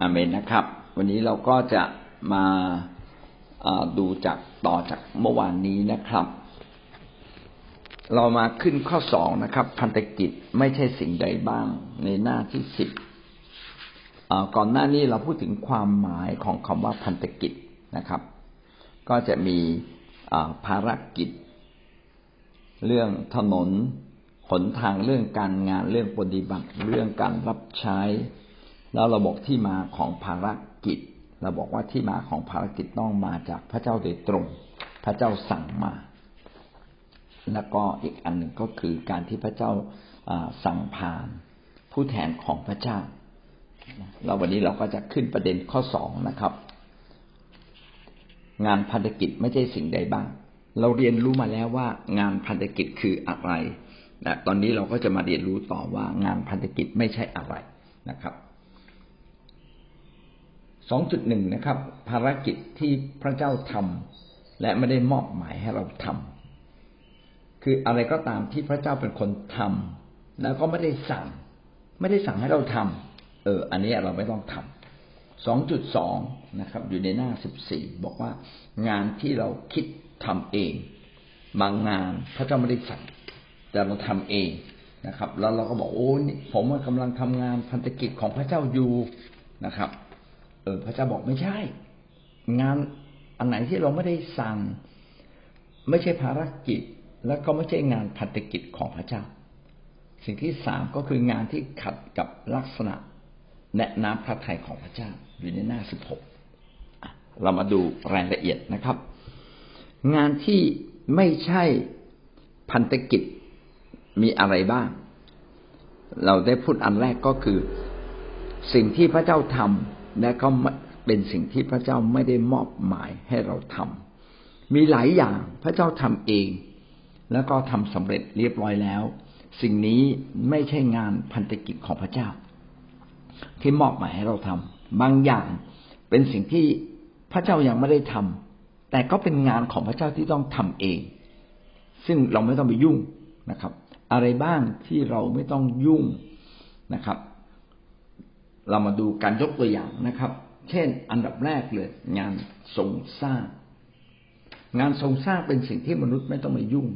อาเมนนะครับ วันนี้เราก็จะมาดูจากต่อจากเมื่อวานนี้นะครับ เรามาขึ้นข้อสองนะครับ พันธกิจไม่ใช่สิ่งใดบ้าง ในหน้าที่สิบก่อนหน้านี้เราพูดถึงความหมายของคำว่าพันธกิจนะครับ ก็จะมีภารกิจ เรื่องถนนหนทางเรื่องการงานเรื่องปฏิบัติ เรื่องการรับใช้ แล้วเราบอกที่มาของภารกิจ เราบอกว่าที่มาของภารกิจต้องมาจากพระเจ้าโดยตรง พระเจ้าสั่งมา แล้วก็อีกอันหนึ่งก็คือการที่พระเจ้าสั่งผ่านผู้แทนของพระเจ้าเราวันนี้เราก็จะขึ้นประเด็นข้อสองนะครับ งานพันธกิจไม่ใช่สิ่งใดบ้าง เราเรียนรู้มาแล้วว่างานพันธกิจคืออะไรแต่ตอนนี้เราก็จะมาเรียนรู้ต่อว่างานพันธกิจไม่ใช่อะไรนะครับ สองจุดหนึ่งนะครับ ภารกิจที่พระเจ้าทำและไม่ได้มอบหมายให้เราทำคืออะไรก็ตามที่พระเจ้าเป็นคนทำแล้วก็ไม่ได้สั่ง ไม่ได้สั่งให้เราทำเออ อันนี้เราไม่ต้องทำสองจุดสองนะครับ อยู่ในหน้าสิบสี่บอกว่างานที่เราคิดทำเอง บางงานพระเจ้าไม่ได้สั่ง แต่เราทำเองนะครับ แล้วเราก็บอกโอ้ผมกำลังทำงานพันธกิจของพระเจ้าอยู่นะครับ เออพระเจ้าบอกไม่ใช่ งานอันไหนที่เราไม่ได้สั่ง ไม่ใช่ภารกิจ แล้วก็ไม่ใช่งานพันธกิจของพระเจ้า สิ่งที่สามก็คืองานที่ขัดกับลักษณะแนะนำพระทัยของพระเจ้าอยู่ในหน้าสิบหกเรามาดูรายละเอียดนะครับ งานที่ไม่ใช่พันธกิจมีอะไรบ้าง เราได้พูดอันแรกก็คือ สิ่งที่พระเจ้าทำ และก็เป็นสิ่งที่พระเจ้าไม่ได้มอบหมายให้เราทำมีหลายอย่างพระเจ้าทำเอง แล้วก็ทำสำเร็จเรียบร้อยแล้ว สิ่งนี้ไม่ใช่งานพันธกิจของพระเจ้า ที่มอบหมายให้เราทำบางอย่างเป็นสิ่งที่พระเจ้ายังไม่ได้ทำแต่ก็เป็นงานของพระเจ้าที่ต้องทำเอง ซึ่งเราไม่ต้องไปยุ่งนะครับ อะไรบ้างที่เราไม่ต้องยุ่งนะครับ เรามาดูการยกตัวอย่างนะครับ เช่น อันดับแรกเลยงานทรงสร้าง งานทรงสร้างเป็นสิ่งที่มนุษย์ไม่ต้องมายุ่ง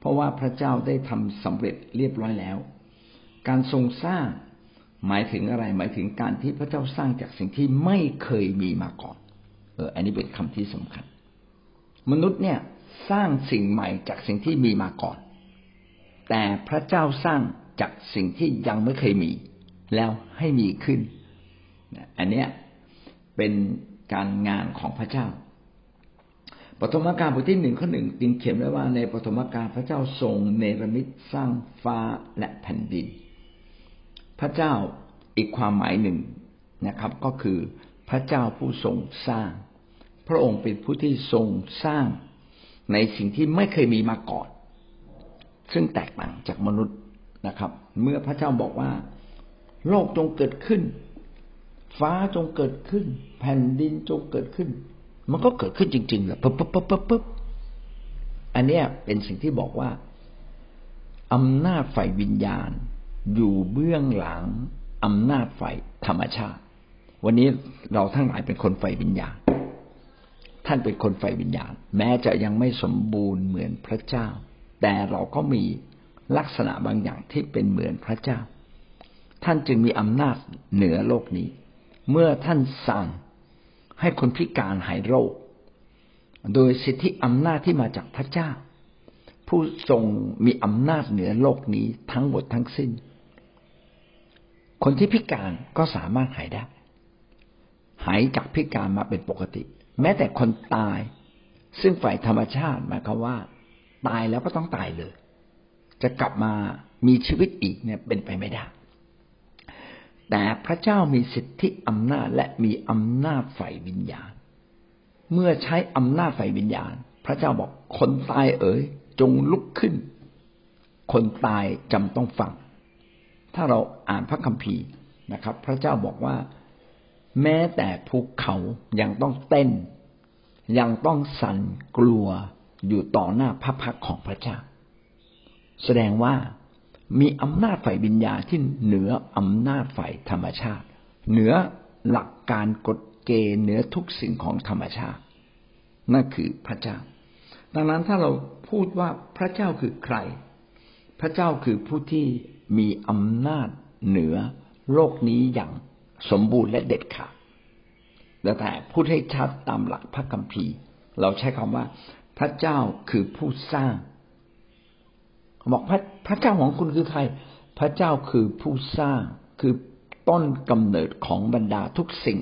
เพราะว่าพระเจ้าได้ทำสำเร็จเรียบร้อยแล้ว การทรงสร้างหมายถึงอะไร หมายถึงการที่พระเจ้าสร้างจากสิ่งที่ไม่เคยมีมาก่อน เออ อันนี้เป็นคำที่สำคัญ มนุษย์เนี่ยสร้างสิ่งใหม่จากสิ่งที่มีมาก่อน แต่พระเจ้าสร้างจากสิ่งที่ยังไม่เคยมี แล้วให้มีขึ้น อันเนี้ยเป็นการงานของพระเจ้า ปฐมกาลบทที่หนึ่งข้อหนึ่งติงเขียนไว้ว่าในปฐมกาลพระเจ้าทรงเนรมิตสร้างฟ้าและแผ่นดิน พระเจ้าอีกความหมายหนึ่งนะครับ ก็คือพระเจ้าผู้ทรงสร้าง พระองค์เป็นผู้ที่ทรงสร้างในสิ่งที่ไม่เคยมีมาก่อน ซึ่งแตกต่างจากมนุษย์นะครับ เมื่อพระเจ้าบอกว่า โลกจงเกิดขึ้น ฟ้าจงเกิดขึ้น แผ่นดินจงเกิดขึ้น มันก็เกิดขึ้นจริงๆแหละปุ๊บปุ๊บปุ๊บปุ๊บปุ๊บอันเนี้ยเป็นสิ่งที่บอกว่าอำนาจฝ่ายวิญญาณ อยู่เบื้องหลังอำนาจฝ่ายธรรมชาติ วันนี้เราทั้งหลายเป็นคนฝ่ายวิญญาณ ท่านเป็นคนฝ่ายวิญญาณ แม้จะยังไม่สมบูรณ์เหมือนพระเจ้า แต่เราก็มีลักษณะบางอย่างที่เป็นเหมือนพระเจ้า ท่านจึงมีอำนาจเหนือโลกนี้ เมื่อท่านสั่งให้คนพิการหายโรค โดยสิทธิอำนาจที่มาจากพระเจ้า ผู้ทรงมีอำนาจเหนือโลกนี้ทั้งหมดทั้งสิ้น คนที่พิการก็สามารถหายได้ หายจากพิการมาเป็นปกติ แม้แต่คนตาย ซึ่งฝ่ายธรรมชาติหมายความว่า ตายแล้วก็ต้องตายเลย จะกลับมามีชีวิตอีกเนี่ยเป็นไปไม่ได้ แต่พระเจ้ามีสิทธิอำนาจและมีอำนาจฝ่ายวิญญาณ เมื่อใช้อำนาจฝ่ายวิญญาณ พระเจ้าบอกคนตายเอ๋ย จงลุกขึ้น คนตายจำต้องฟัง ถ้าเราอ่านพระคัมภีร์นะครับ พระเจ้าบอกว่า แม้แต่ภูเขายังต้องเต้น ยังต้องสั่นกลัวอยู่ต่อหน้าพระพักของพระเจ้า แสดงว่า มีอำนาจฝ่ายวิญญาณที่เหนืออำนาจฝ่ายธรรมชาติ เหนือหลักการกฎเกณฑ์เหนือทุกสิ่งของธรรมชาติ นั่นคือพระเจ้า ดังนั้นถ้าเราพูดว่าพระเจ้าคือใคร พระเจ้าคือผู้ที่มีอำนาจเหนือโลกนี้อย่างสมบูรณ์และเด็ดขาดแต่พูดให้ชัดตามหลักพระคัมภีร์ เราใช้คำว่า พระเจ้าคือผู้สร้าง บอกพระพระเจ้าของคุณคือใคร พระเจ้าคือผู้สร้างคือต้นกำเนิดของบรรดาทุกสิ่ง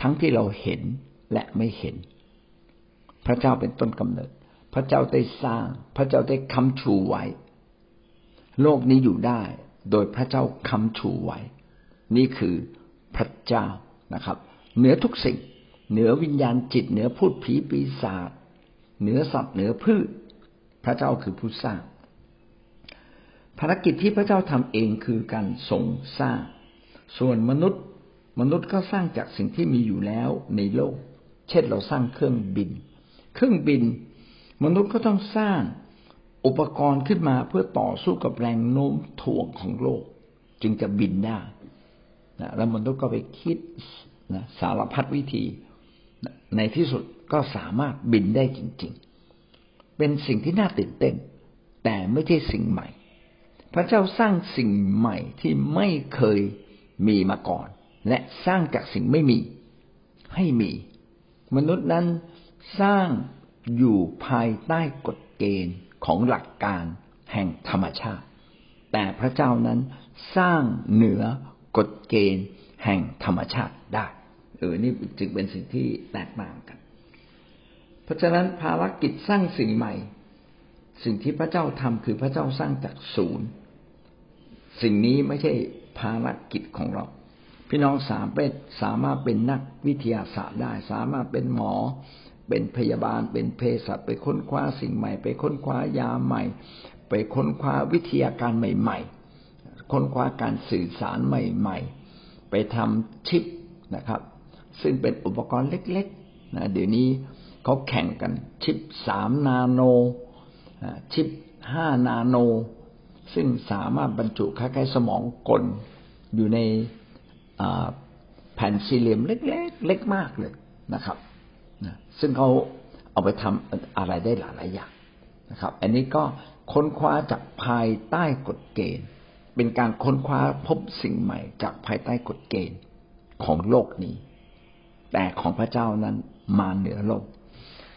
ทั้งที่เราเห็นและไม่เห็น พระเจ้าเป็นต้นกำเนิด พระเจ้าได้สร้าง พระเจ้าได้คำชูไว้ โลกนี้อยู่ได้ โดยพระเจ้าคำชูไว้ นี่คือพระเจ้านะครับ เหนือทุกสิ่ง เหนือวิญญาณจิต เหนือพูดผีปีศาจเหนือสัตว์เหนือพืช พระเจ้าคือผู้สร้าง ภารกิจที่พระเจ้าทำเองคือการทรงสร้าง ส่วนมนุษย์มนุษย์ก็สร้างจากสิ่งที่มีอยู่แล้วในโลก เช่นเราสร้างเครื่องบิน เครื่องบิน มนุษย์ก็ต้องสร้างอุปกรณ์ขึ้นมาเพื่อต่อสู้กับแรงโน้มถ่วงของโลก จึงจะบินได้นะแล้วมนุษย์ก็ไปคิดนะสารพัดวิธี ในที่สุดก็สามารถบินได้จริง ๆ เป็นสิ่งที่น่าตื่นเต้น แต่ไม่ใช่สิ่งใหม่ พระเจ้าสร้างสิ่งใหม่ที่ไม่เคยมีมาก่อน และสร้างจากสิ่งไม่มี ให้มี มนุษย์นั้นสร้างอยู่ภายใต้กฎเกณฑ์ของหลักการแห่งธรรมชาติ แต่พระเจ้านั้นสร้างเหนือกฎเกณฑ์แห่งธรรมชาติได้ เออ นี่จึงเป็นสิ่งที่แตกต่างกัน เพราะฉะนั้นภารกิจสร้างสิ่งใหม่ สิ่งที่พระเจ้าทำคือพระเจ้าสร้างจากศูนย์ สิ่งนี้ไม่ใช่ภารกิจของเรา พี่น้องสามเป็นสามารถเป็นนักวิทยาศาสตร์ได้ สามารถเป็นหมอ เป็นพยาบาล เป็นเภสัชไปค้นคว้าสิ่งใหม่ ไปค้นคว้ายาใหม่ ไปค้นคว้าวิทยาการใหม่ ๆ ค้นคว้าการสื่อสารใหม่ ๆ ไปทำชิปนะครับ ซึ่งเป็นอุปกรณ์เล็กๆนะเดี๋ยวนี้เขาแข่งกันชิปสามนาโนชิปห้านาโน ซึ่งสามารถบรรจุคล้ายๆสมองกลอยู่ในแผ่นสี่เหลี่ยมเล็กๆเล็กมากเลยนะครับซึ่งเขาเอาไปทำอะไรได้หลายๆอย่างนะครับ อันนี้ก็ค้นคว้าจากภายใต้กฎเกณฑ์ เป็นการค้นคว้าพบสิ่งใหม่จากภายใต้กฎเกณฑ์ของโลกนี้ แต่ของพระเจ้านั้นมาเหนือโลก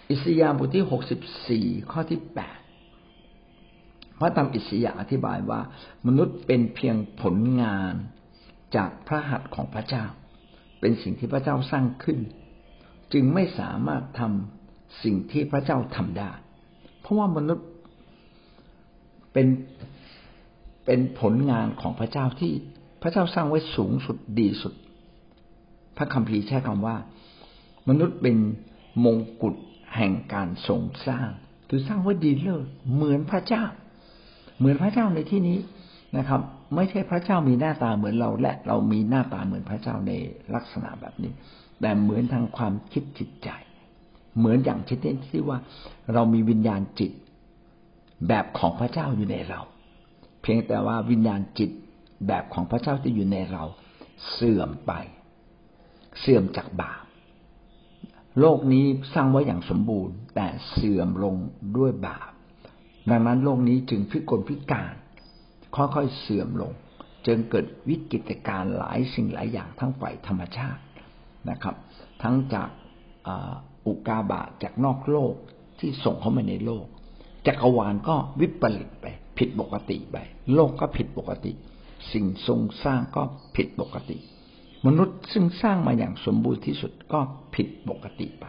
อิสยาห์บทที่หกสิบสี่ข้อที่แปด พระธรรมอิสยาอธิบายว่า มนุษย์เป็นเพียงผลงานจากพระหัตถ์ของพระเจ้า เป็นสิ่งที่พระเจ้าสร้างขึ้น จึงไม่สามารถทำสิ่งที่พระเจ้าทำได้ เพราะว่ามนุษย์เป็นเป็นผลงานของพระเจ้าที่พระเจ้าสร้างไว้สูงสุดดีสุด พระคัมภีร์ใช้คำว่า มนุษย์เป็นมงกุฎแห่งการทรงสร้าง คือสร้างไว้ดีเลิศเหมือนพระเจ้า เหมือนพระเจ้าในที่นี้นะครับ ไม่ใช่พระเจ้ามีหน้าตาเหมือนเราและเรามีหน้าตาเหมือนพระเจ้าในลักษณะแบบนี้ แต่เหมือนทางความคิดจิตใจ เหมือนอย่างเช่นที่ว่า เรามีวิญญาณจิตแบบของพระเจ้าอยู่ในเรา เพียงแต่ว่าวิญญาณจิตแบบของพระเจ้าที่อยู่ในเรา เสื่อมไป เสื่อมจากบาปโลกนี้สร้างไว้อย่างสมบูรณ์ แต่เสื่อมลงด้วยบาป ดังนั้นโลกนี้จึงพิกลพิการค่อยๆเสื่อมลง จึงเกิดวิกฤตการณ์หลายสิ่งหลายอย่างทั้งฝ่ายธรรมชาตินะครับ ทั้งจากอุกาบาตจากนอกโลกที่ส่งเข้ามาในโลกจักรวาลก็วิปริตไป ผิดปกติไป โลกก็ผิดปกติ สิ่งทรงสร้างก็ผิดปกติ มนุษย์ซึ่งสร้างมาอย่างสมบูรณ์ที่สุดก็ผิดปกติไป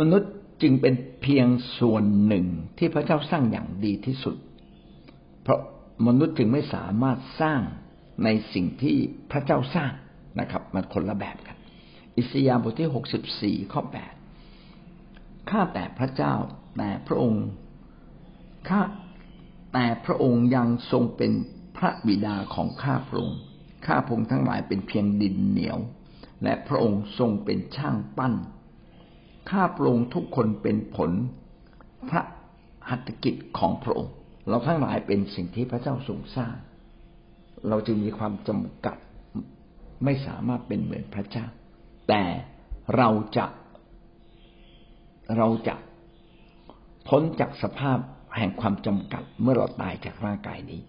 มนุษย์ จึงเป็นเพียงส่วนหนึ่งที่พระเจ้าสร้างอย่างดีที่สุด เพราะมนุษย์จึงไม่สามารถสร้างในสิ่งที่พระเจ้าสร้างนะครับ มันคนละแบบกัน อิสยาห์บทที่หกสิบสี่ข้อแปดข้าแต่พระเจ้าแต่พระองค์ข้าแต่พระองค์ยังทรงเป็นพระบิดาของข้าพระองค์ข้าพระองค์ทั้งหลายเป็นเพียงดินเหนียว และพระองค์ทรงเป็นช่างปั้น ข้าพระองค์ทุกคนเป็นผลพระหัตถกิจของพระองค์ เราทั้งหลายเป็นสิ่งที่พระเจ้าทรงสร้าง เราจึงมีความจำกัดไม่สามารถเป็นเหมือนพระเจ้า แต่เราจะเราจะพ้นจากสภาพแห่งความจำกัด เมื่อเราตายจากร่างกายนี้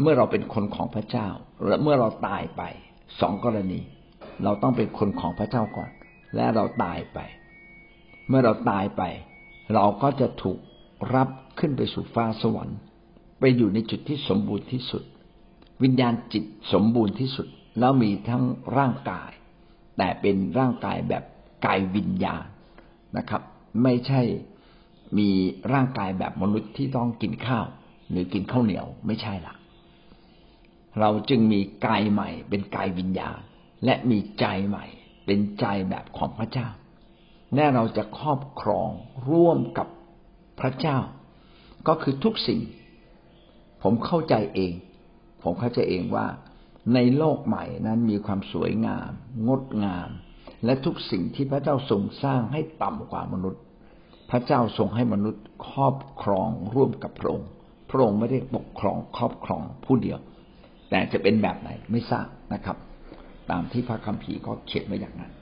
เมื่อเราเป็นคนของพระเจ้าและเมื่อเราตายไปสองกรณี เราต้องเป็นคนของพระเจ้าก่อน และเราตายไป เมื่อเราตายไป เราก็จะถูกรับขึ้นไปสู่ฟ้าสวรรค์ ไปอยู่ในจุดที่สมบูรณ์ที่สุด วิญญาณจิตสมบูรณ์ที่สุด แล้วมีทั้งร่างกาย แต่เป็นร่างกายแบบกายวิญญาณนะครับ ไม่ใช่มีร่างกายแบบมนุษย์ที่ต้องกินข้าว หรือกินข้าวเหนียวไม่ใช่ละเราจึงมีกายใหม่เป็นกายวิญญาณ และมีใจใหม่ เป็นใจแบบของพระเจ้า แน่เราจะครอบครองร่วมกับพระเจ้า ก็คือทุกสิ่ง ผมเข้าใจเอง ผมเข้าใจเองว่า ในโลกใหม่นั้นมีความสวยงาม งดงาม และทุกสิ่งที่พระเจ้าทรงสร้างให้ต่ำกว่ามนุษย์ พระเจ้าทรงให้มนุษย์ครอบครองร่วมกับพระองค์พระองค์ไม่ได้ปกครองครอบครองผู้เดียว แต่จะเป็นแบบไหนไม่ทราบนะครับ ตามที่พระคัมภีร์ก็เขียนไว้อย่างนั้น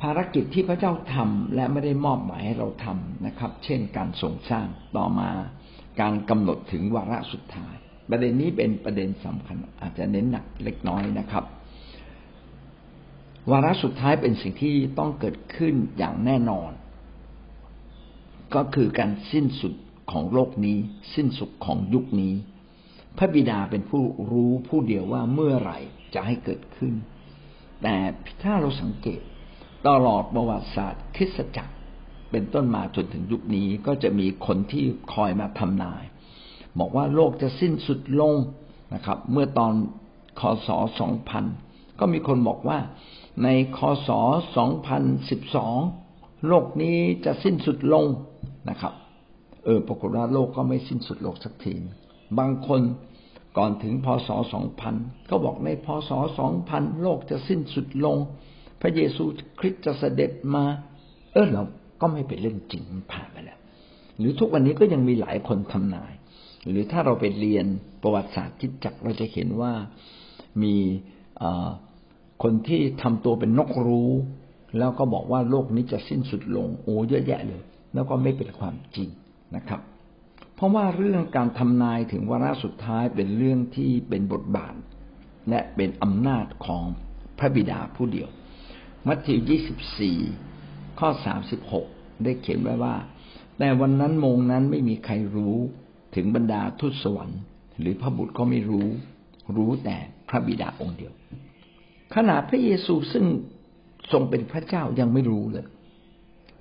ภารกิจที่พระเจ้าทำและไม่ได้มอบหมายให้เราทำนะครับ เช่น การส่งสร้างต่อมาการกำหนดถึงวาระสุดท้าย ประเด็นนี้เป็นประเด็นสำคัญ อาจจะเน้นหนักเล็กน้อยนะครับ วาระสุดท้ายเป็นสิ่งที่ต้องเกิดขึ้นอย่างแน่นอน ก็คือการสิ้นสุดของโลกนี้ สิ้นสุดของยุคนี้ พระบิดาเป็นผู้รู้ผู้เดียวว่าเมื่อไหร่จะให้เกิดขึ้น แต่ถ้าเราสังเกตตลอดประวัติศาสตร์คริสตจักรเป็นต้นมาจนถึงยุคนี้ก็จะมีคนที่คอยมาทำนาย บอกว่าโลกจะสิ้นสุดลงนะครับ เมื่อตอนคศ 2000 ก็มีคนบอกว่าในคศ 2012 โลกนี้จะสิ้นสุดลงนะครับ เออปรากฏว่าโลกก็ไม่สิ้นสุดโลกสักที บางคนก่อนถึงพศ2000ก็บอกในพศ2000โลกจะสิ้นสุดลง พระเยซูคริสต์จะเสด็จมา เออเราก็ไม่เป็นเรื่องจริงผ่านไปแล้ว หรือทุกวันนี้ก็ยังมีหลายคนทำนาย หรือถ้าเราไปเรียนประวัติศาสตร์คิดจักเราจะเห็นว่ามีคนที่ทำตัวเป็นนกรู้ แล้วก็บอกว่าโลกนี้จะสิ้นสุดลง โอ้เยอะแยะเลย แล้วก็ไม่เป็นความจริงนะครับ เพราะว่าเรื่องการทำนายถึงวาระสุดท้ายเป็นเรื่องที่เป็นบทบาท และเป็นอำนาจของพระบิดาผู้เดียว มัทธิวยี่สิบสี่ข้อสามสิบหกได้เขียนไว้ว่า แต่วันนั้นโมงนั้นไม่มีใครรู้ถึงบรรดาทูตสวรรค์ หรือพระบุตรก็ไม่รู้ รู้แต่พระบิดาองค์เดียวขนาดพระเยซูซึ่งทรงเป็นพระเจ้ายังไม่รู้เลย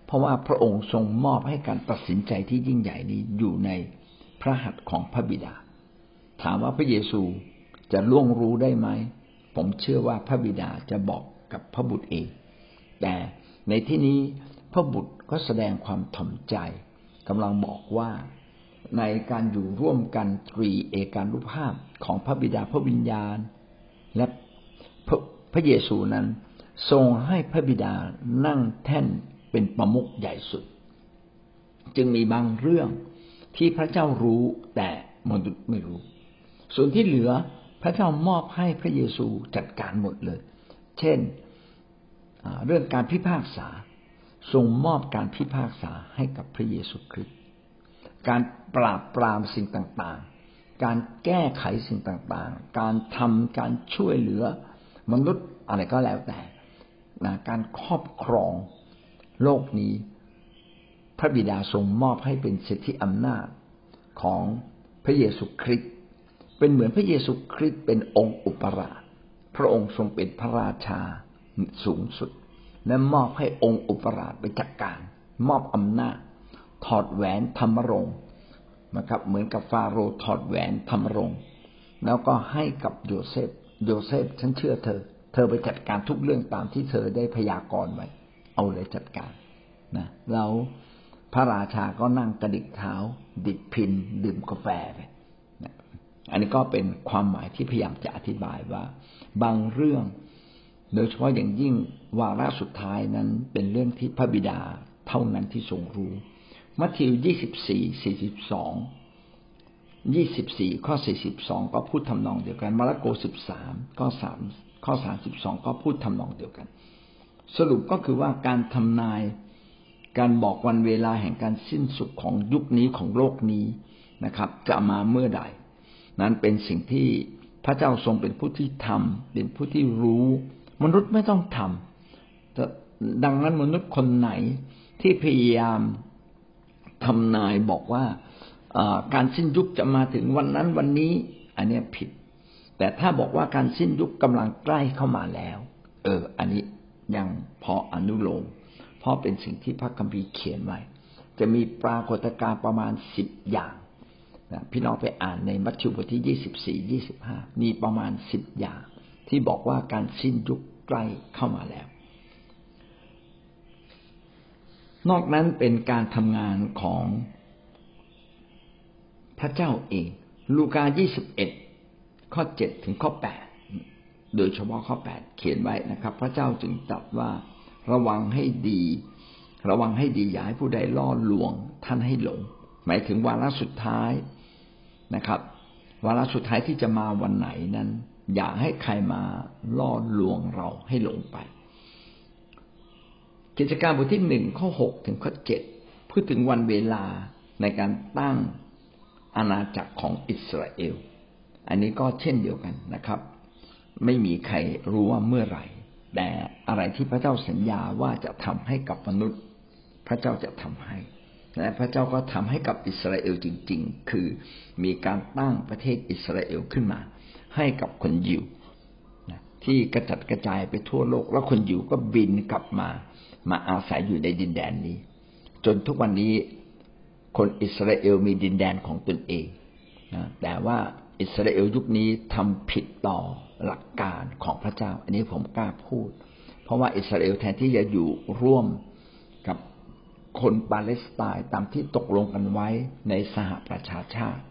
เพราะว่าพระองค์ทรงมอบให้การตัดสินใจที่ยิ่งใหญ่นี้อยู่ในพระหัตถ์ของพระบิดา ถามว่าพระเยซูจะล่วงรู้ได้ไหม ผมเชื่อว่าพระบิดาจะบอกกับพระบุตรเอง แต่ในที่นี้พระบุตรก็แสดงความถ่อมใจกำลังบอกว่าในการอยู่ร่วมกันตรีเอการุภาพของพระบิดาพระวิญญาณ และพระพระเยซูนั้น ทรงให้พระบิดานั่งแท่น เป็นประมุขใหญ่สุด จึงมีบางเรื่องที่พระเจ้ารู้แต่มนุษย์ไม่รู้ ส่วนที่เหลือพระเจ้ามอบให้พระเยซูจัดการหมดเลย เช่นเรื่องการพิพากษาทรงมอบการพิพากษาให้กับพระเยซูคริสต์การปราบปรามสิ่งต่างๆ การแก้ไขสิ่งต่างๆ การทำการช่วยเหลือมนุษย์อะไรก็แล้วแต่นะการครอบครอง โลกนี้ พระบิดาทรงมอบให้เป็นสิทธิอำนาจของพระเยซูคริสต์เป็นเหมือนพระเยซูคริสต์เป็นองค์อุปราช พระองค์ทรงเป็นพระราชาสูงสุด และมอบให้องค์อุปราชไปจัดการ มอบอำนาจ ถอดแหวนธรรมรงนะครับ เหมือนกับฟาโรถอดแหวนธรรมรงแล้วก็ให้กับโยเซฟโยเซฟฉันเชื่อเธอ เธอไปจัดการทุกเรื่องตามที่เธอได้พยากรณ์ไว้ เอาเลยจัดการนะแล้วพระราชาก็นั่งกระดิกเท้า ดิดพินดื่มกาแฟไปอันนี้ก็เป็นความหมายที่พยายามจะอธิบายว่า บางเรื่อง โดยเฉพาะอย่างยิ่งวาระสุดท้ายนั้นเป็นเรื่องที่พระบิดาเท่านั้นที่ทรงรู้ มัทธิวยี่สิบสี่สี่สิบสองยี่สิบสี่ข้อสี่สิบสองก็พูดทำนองเดียวกันมาระโกสิบสามข้อสามข้อสามสิบสองก็พูดทำนองเดียวกัน สรุปก็คือว่าการทำนายการบอกวันเวลาแห่งการสิ้นสุดของยุคนี้ของโลกนี้นะครับ จะมาเมื่อใด นั้นเป็นสิ่งที่พระเจ้าทรงเป็นผู้ที่ทำเป็นผู้ที่รู้ มนุษย์ไม่ต้องทำดังนั้นมนุษย์คนไหนที่พยายามทำนายบอกว่าการสิ้นยุคจะมาถึงวันนั้นวันนี้ อันนี้ผิด แต่ถ้าบอกว่าการสิ้นยุคกำลังใกล้เข้ามาแล้ว เออ อันนี้ ยังพออนุโลมเพราะเป็นสิ่งที่พระคัมภีร์เขียนไว้ จะมีปรากฏการณ์ประมาณสิบอย่างนะพี่น้องไปอ่านในมัทธิวบทที่ยี่สิบสี่ยี่สิบห้ามีประมาณสิบอย่าง ที่บอกว่าการสิ้นยุคใกล้เข้ามาแล้ว นอกนั้นเป็นการทำงานของพระเจ้าเอง ลูกายี่สิบเอ็ดข้อเจ็ดถึงข้อแปด โดยเฉพาะข้อแปดเขียนไว้นะครับ พระเจ้าจึงตรัสว่าระวังให้ดี ระวังให้ดีอย่าให้ผู้ใดล่อลวง ท่านให้หลง หมายถึงวาระสุดท้ายนะครับวาระสุดท้ายที่จะมาวันไหนนั้น อย่าให้ใครมาล่อลวงเราให้หลงไป กิจการบทที่หนึ่งข้อหกถึงข้อเจ็ดพูดถึงวันเวลาในการตั้งอาณาจักรของอิสราเอล อันนี้ก็เช่นเดียวกันนะครับ ไม่มีใครรู้ว่าเมื่อไหร่ แต่อะไรที่พระเจ้าสัญญาว่าจะทำให้กับมนุษย์ พระเจ้าจะทำให้และพระเจ้าก็ทำให้กับอิสราเอลจริง ๆ คือมีการตั้งประเทศอิสราเอลขึ้นมา ให้กับคนยิวที่กระจัดกระจายไปทั่วโลก แล้วคนยิวก็บินกลับมา มาอาศัยอยู่ในดินแดนนี้ จนทุกวันนี้คนอิสราเอลมีดินแดนของตนเองนะแต่ว่า อิสราเอลยุคนี้ทำผิดต่อหลักการของพระเจ้า อันนี้ผมกล้าพูด เพราะว่าอิสราเอลแทนที่จะอยู่ร่วมกับคนปาเลสไตน์ตามที่ตกลงกันไว้ในสหประชาชาติ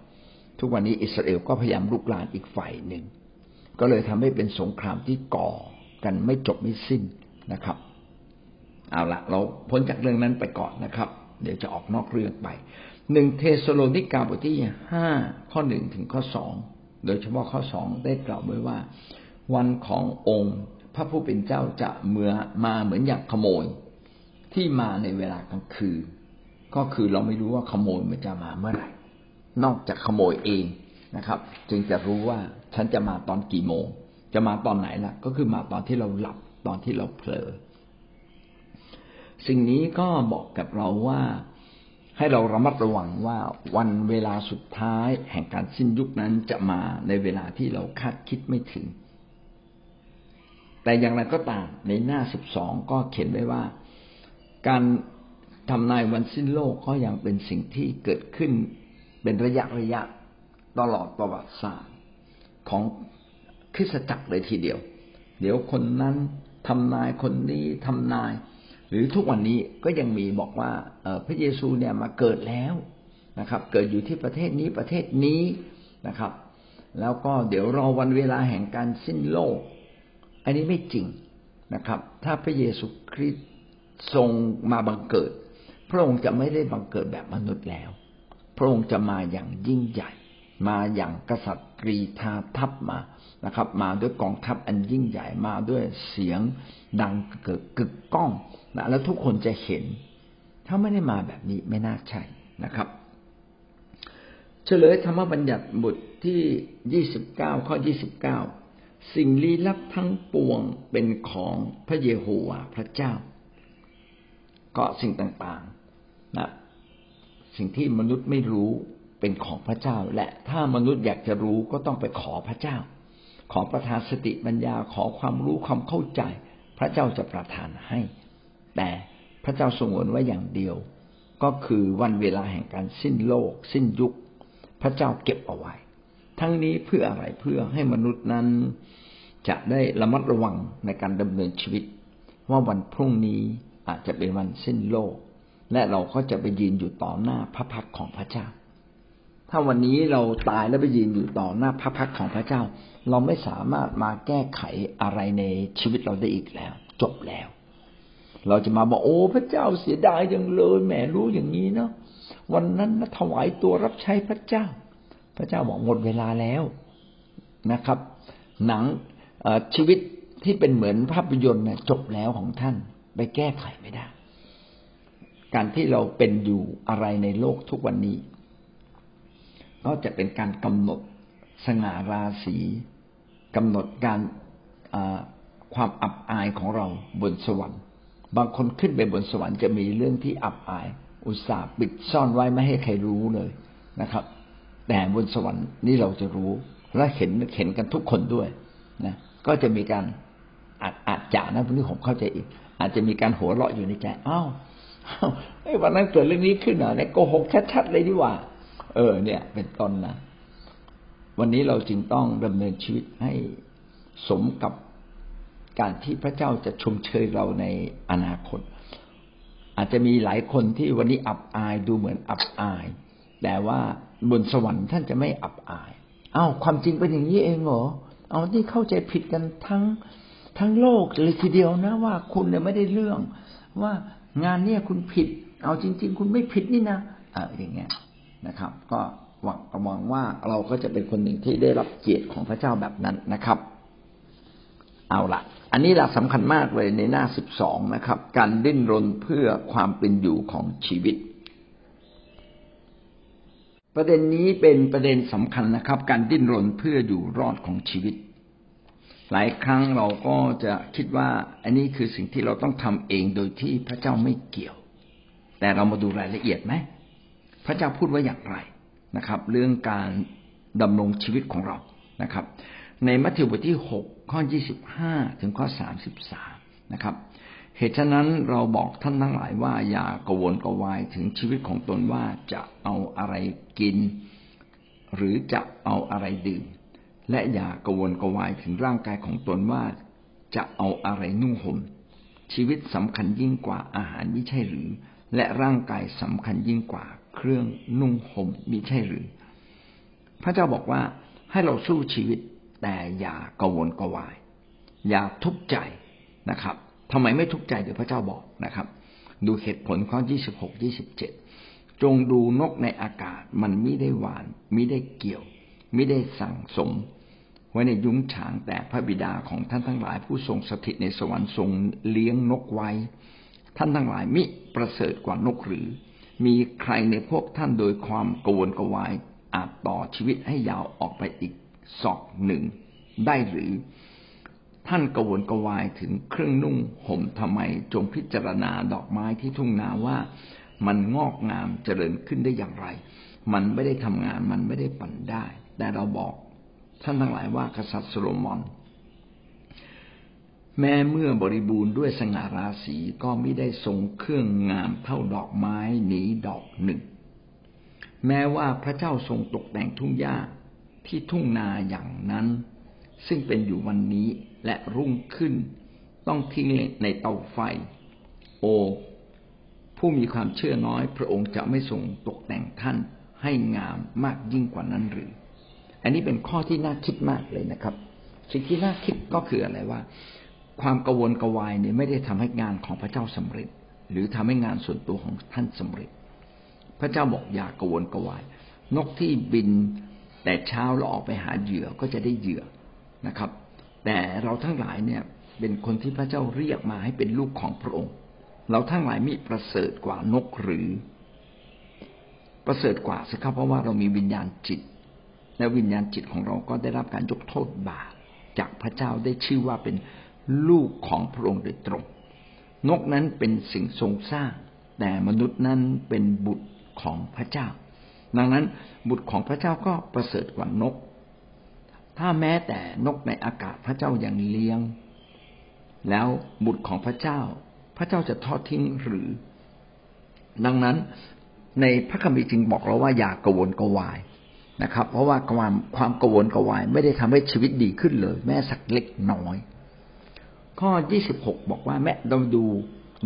ทุกวันนี้อิสราเอลก็พยายามลุกลานอีกฝ่ายหนึ่ง ก็เลยทำให้เป็นสงครามที่ก่อกันไม่จบไม่สิ้นนะครับเอาละเราพ้นจากเรื่องนั้นไปก่อนนะครับ เดี๋ยวจะออกนอกเรื่องไป หนึ่งเทสโลนิกาบทที่ห้าข้อหนึ่งถึงข้อสองโดยเฉพาะข้อสองได้กล่าวไว้ว่า วันขององค์ พระผู้เป็นเจ้าจะเมื่อมาเหมือนอย่างขโมย ที่มาในเวลากลางคืน ก็คือเราไม่รู้ว่าขโมยมันจะมาเมื่อไหร่ นอกจากขโมยเองนะครับ จึงจะรู้ว่าฉันจะมาตอนกี่โมง จะมาตอนไหนล่ะ ก็คือมาตอนที่เราหลับตอนที่เราเผลอสิ่งนี้ก็บอกกับเราว่า ให้เราระมัดระวังว่าวันเวลาสุดท้ายแห่งการสิ้นยุคนั้นจะมาในเวลาที่เราคาดคิดไม่ถึง แต่อย่างไรก็ตามในหน้าสิบสองก็เขียนไว้ว่า การทำนายวันสิ้นโลกก็ยังเป็นสิ่งที่เกิดขึ้นเป็นระยะระยะตลอดประวัติศาสตร์ของคริสตจักรเลยทีเดียว เดี๋ยวคนนั้นทำนายคนนี้ทำนาย หรือทุกวันนี้ก็ยังมีบอกว่าพระเยซูเนี่ยมาเกิดแล้วนะครับ เกิดอยู่ที่ประเทศนี้ประเทศนี้นะครับ แล้วก็เดี๋ยวรอวันเวลาแห่งการสิ้นโลก อันนี้ไม่จริงนะครับ ถ้าพระเยซูคริสต์ทรงมาบังเกิด พระองค์จะไม่ได้บังเกิดแบบมนุษย์แล้ว พระองค์จะมาอย่างยิ่งใหญ่ มาอย่างกษัตริย์ทาทัพมานะครับ มาด้วยกองทัพอันยิ่งใหญ่มาด้วยเสียงดังเกิดกึกก้อง นะแล้วทุกคนจะเห็น ถ้าไม่ได้มาแบบนี้ไม่น่าใช่นะครับ เฉลยธรรมบัญญัติบทที่ยี่สิบเก้าข้อยี่สิบเก้าสิ่งลี้ลับทั้งปวงเป็นของพระเยโฮวาห์พระเจ้า ก็สิ่งต่างๆนะสิ่งที่มนุษย์ไม่รู้เป็นของพระเจ้า และถ้ามนุษย์อยากจะรู้ก็ต้องไปขอพระเจ้า ขอประทานสติปัญญาขอความรู้ความเข้าใจ พระเจ้าจะประทานให้ แต่พระเจ้าทรงวนไว้อย่างเดียว ก็คือวันเวลาแห่งการสิ้นโลก สิ้นยุค พระเจ้าเก็บเอาไว้ ทั้งนี้เพื่ออะไรเพื่อให้มนุษย์นั้น จะได้ระมัดระวังในการดำเนินชีวิต ว่าวันพรุ่งนี้อาจจะเป็นวันสิ้นโลก และเราก็จะไปยืนอยู่ต่อหน้าพระพักของพระเจ้า ถ้าวันนี้เราตายแล้วไปยืนอยู่ต่อหน้าพระพักของพระเจ้า เราไม่สามารถมาแก้ไขอะไรในชีวิตเราได้อีกแล้ว จบแล้ว เราจะมาบอกโอ้พระเจ้าเสียดายจังเลยแหมรู้อย่างนี้เนาะวันนั้นนะถวายตัวรับใช้พระเจ้า พระเจ้าบอกหมดเวลาแล้วนะครับ หนังชีวิตที่เป็นเหมือนภาพยนตร์นี่ยจบแล้วของท่านไปแก้ไขไม่ได้ การที่เราเป็นอยู่อะไรในโลกทุกวันนี้ ก็จะเป็นการกำหนดสง่าราศีกำหนดการความอับอายของเราบนสวรรค์ บางคนขึ้นไปบนสวรรค์จะมีเรื่องที่อับอาย อุตส่าห์ปิดซ่อนไว้ไม่ให้ใครรู้เลยนะครับ แต่บนสวรรค์นี่เราจะรู้และเห็นเห็นกันทุกคนด้วยนะก็จะมีการอาจอาจจะนะพวกนี้ผมเข้าใจอีก อาจจะมีการหัวเราะอยู่ในใจอ้าวไอ้วันนั้นเกิดเรื่องนี้ขึ้นเหรอเนี่ยโกหกชัดๆเลยดีกว่า เออ เนี่ย เป็นต้นนะวันนี้เราจึงต้องดำเนินชีวิตให้สมกับ การที่พระเจ้าจะชมเชยเราในอนาคต อาจจะมีหลายคนที่วันนี้อับอายดูเหมือนอับอาย แต่ว่าบนสวรรค์ท่านจะไม่อับอาย เอ้าความจริงเป็นอย่างนี้เองเหรอเอาที่เข้าใจผิดกันทั้งทั้งโลกเลยทีเดียวนะว่าคุณเนี่ยไม่ได้เรื่อง ว่างานเนี่ยคุณผิด เอาจริง ๆ คุณไม่ผิดนี่นะอ่าอย่างเงี้ยนะครับ ก็หวังหวังว่าเราก็จะเป็นคนหนึ่งที่ได้รับเกียรติของพระเจ้าแบบนั้นนะครับ เอาละ อันนี้หลักสำคัญมากเลยในหน้าสิบสองนะครับ การดิ้นรนเพื่อความเป็นอยู่ของชีวิต ประเด็นนี้เป็นประเด็นสำคัญนะครับ การดิ้นรนเพื่ออยู่รอดของชีวิต หลายครั้งเราก็จะคิดว่าอันนี้คือสิ่งที่เราต้องทำเองโดยที่พระเจ้าไม่เกี่ยว แต่เรามาดูรายละเอียดไหมพระเจ้าพูดว่าอย่างไรนะครับ เรื่องการดำรงชีวิตของเรานะครับ ในมัทธิวบทที่หก ข้อยี่สิบห้าถึงข้อสามสิบสามนะครับ เหตุฉะนั้นเราบอกท่านทั้งหลายว่าอย่ากวนกวายถึงชีวิตของตนว่าจะเอาอะไรกิน หรือจะเอาอะไรดื่ม และอย่ากวนกวายถึงร่างกายของตนว่าจะเอาอะไรนุ่งห่มชีวิตสำคัญยิ่งกว่าอาหารม่ใช่หรือ และร่างกายสำคัญยิ่งกว่าเครื่องนุ่งห่มมิใช่หรือ พระเจ้าบอกว่าให้เราสู้ชีวิต แต่อย่ากวนกวาย อย่าทุกข์ใจนะครับทำไมไม่ทุกข์ใจเดี๋ยวพระเจ้าบอกนะครับ ดูเหตุผลข้อยี่สิบหกยี่สิบเจ็ดจงดูนกในอากาศมันไมิได้หวานไมิได้เกี่ยวไมิได้สั่งสม ไว้ในยุ้งฉางแต่พระบิดาของท่านทั้งหลาย ผู้ทรงสถิตในสวรรค์ทรงเลี้ยงนกไว้ ท่านทั้งหลายมิประเสริฐกว่านกหรือ มีใครในพวกท่านโดยความกวนกวายอาจต่อชีวิตให้ยาวออกไปอีก ศอกหนึ่งได้หรือ ท่านกวนกวายถึงเครื่องนุ่งห่มทำไมจงพิจารณาดอกไม้ที่ทุ่งนาว่ามันงอกงามเจริญขึ้นได้อย่างไร มันไม่ได้ทำงานมันไม่ได้ปั่นได้ แต่เราบอกท่านทั้งหลายว่ากษัตริย์โซโลมอน แม้เมื่อบริบูรณ์ด้วยสง่าราศีก็ไม่ได้ทรงเครื่องงามเท่าดอกไม้หนีดอกหนึ่ง แม้ว่าพระเจ้าทรงตกแต่งทุ่งหญ้า ที่ทุ่งนาอย่างนั้น ซึ่งเป็นอยู่วันนี้และรุ่งขึ้น ต้องทิ้งในเตาไฟ โอ ผู้มีความเชื่อน้อย พระองค์จะไม่ทรงตกแต่งท่านให้งามมากยิ่งกว่านั้นหรือ อันนี้เป็นข้อที่น่าคิดมากเลยนะครับ สิ่งที่น่าคิดก็คืออะไรว่า ความกังวนกวายเนี่ยไม่ได้ทำให้งานของพระเจ้าสำเร็จ หรือทำให้งานส่วนตัวของท่านสำเร็จ พระเจ้าบอกอย่ากังวนกวาย นกที่บิน แต่เช้าเราออกไปหาเหยื่อก็จะได้เหยื่อนะครับ แต่เราทั้งหลายเนี่ยเป็นคนที่พระเจ้าเรียกมาให้เป็นลูกของพระองค์ เราทั้งหลายมีประเสริฐกว่านกหรือ ประเสริฐกว่าสิครับเพราะว่าเรามีวิญญาณจิต และวิญญาณจิตของเราก็ได้รับการยกโทษบาปจากพระเจ้าได้ชื่อว่าเป็นลูกของพระองค์โดยตรง นกนั้นเป็นสิ่งทรงสร้าง แต่มนุษย์นั้นเป็นบุตรของพระเจ้า ดังนั้นบุตรของพระเจ้าก็ประเสริฐกว่านก ถ้าแม้แต่นกในอากาศพระเจ้ายังเลี้ยง แล้วบุตรของพระเจ้า พระเจ้าจะทอดทิ้งหรือ ดังนั้นในพระคัมภีร์จึงบอกเราว่าอย่ากวนกวายนะครับ เพราะว่าความความกวนกวายไม่ได้ทำให้ชีวิตดีขึ้นเลย แม้สักเล็กน้อย ข้อยี่สิบหกบอกว่าแม้เราดู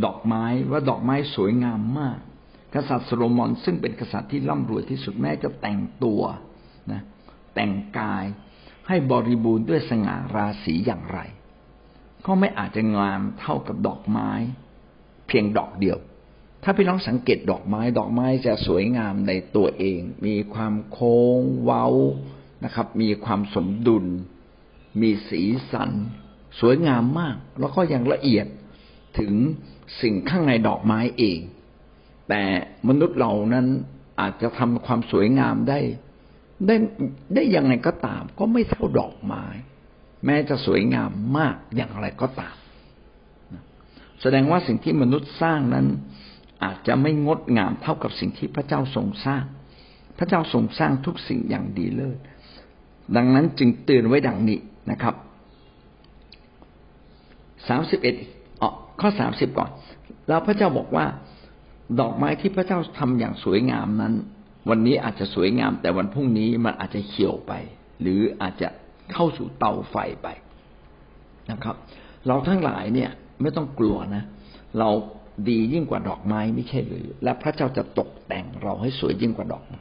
ดอกไม้ว่าดอกไม้สวยงามมาก กษัตริย์โซโลมอนซึ่งเป็นกษัตริย์ที่ร่ำรวยที่สุดแม้จะแต่งตัวนะแต่งกายให้บริบูรณ์ด้วยสง่าราศีอย่างไร ก็ไม่อาจจะงามเท่ากับดอกไม้ เพียงดอกเดียว ถ้าพี่น้องสังเกตดอกไม้ ดอกไม้จะสวยงามในตัวเอง มีความโค้งเว้านะครับ มีความสมดุล มีสีสัน สวยงามมาก แล้วก็ยังละเอียดถึงสิ่งข้างในดอกไม้เอง แต่มนุษย์เรานั้นอาจจะทำความสวยงามได้ ได้ได้ยังไงก็ตาม ก็ไม่เท่าดอกไม้ แม้จะสวยงามมากอย่างไรก็ตาม แสดงว่าสิ่งที่มนุษย์สร้างนั้น อาจจะไม่งดงามเท่ากับสิ่งที่พระเจ้าทรงสร้าง พระเจ้าทรงสร้างทุกสิ่งอย่างดีเลิศดังนั้นจึงเตือนไว้ดังนี้นะครับสามสิบเอ็ดข้อสามสิบก่อน แล้วพระเจ้าบอกว่า ดอกไม้ที่พระเจ้าทำอย่างสวยงามนั้น วันนี้อาจจะสวยงาม แต่วันพรุ่งนี้มันอาจจะเขียวไป หรืออาจจะเข้าสู่เตาไฟไปนะครับ เราทั้งหลายเนี่ยไม่ต้องกลัวนะ เราดียิ่งกว่าดอกไม้ไม่ใช่หรือ และพระเจ้าจะตกแต่งเราให้สวยยิ่งกว่าดอกไม้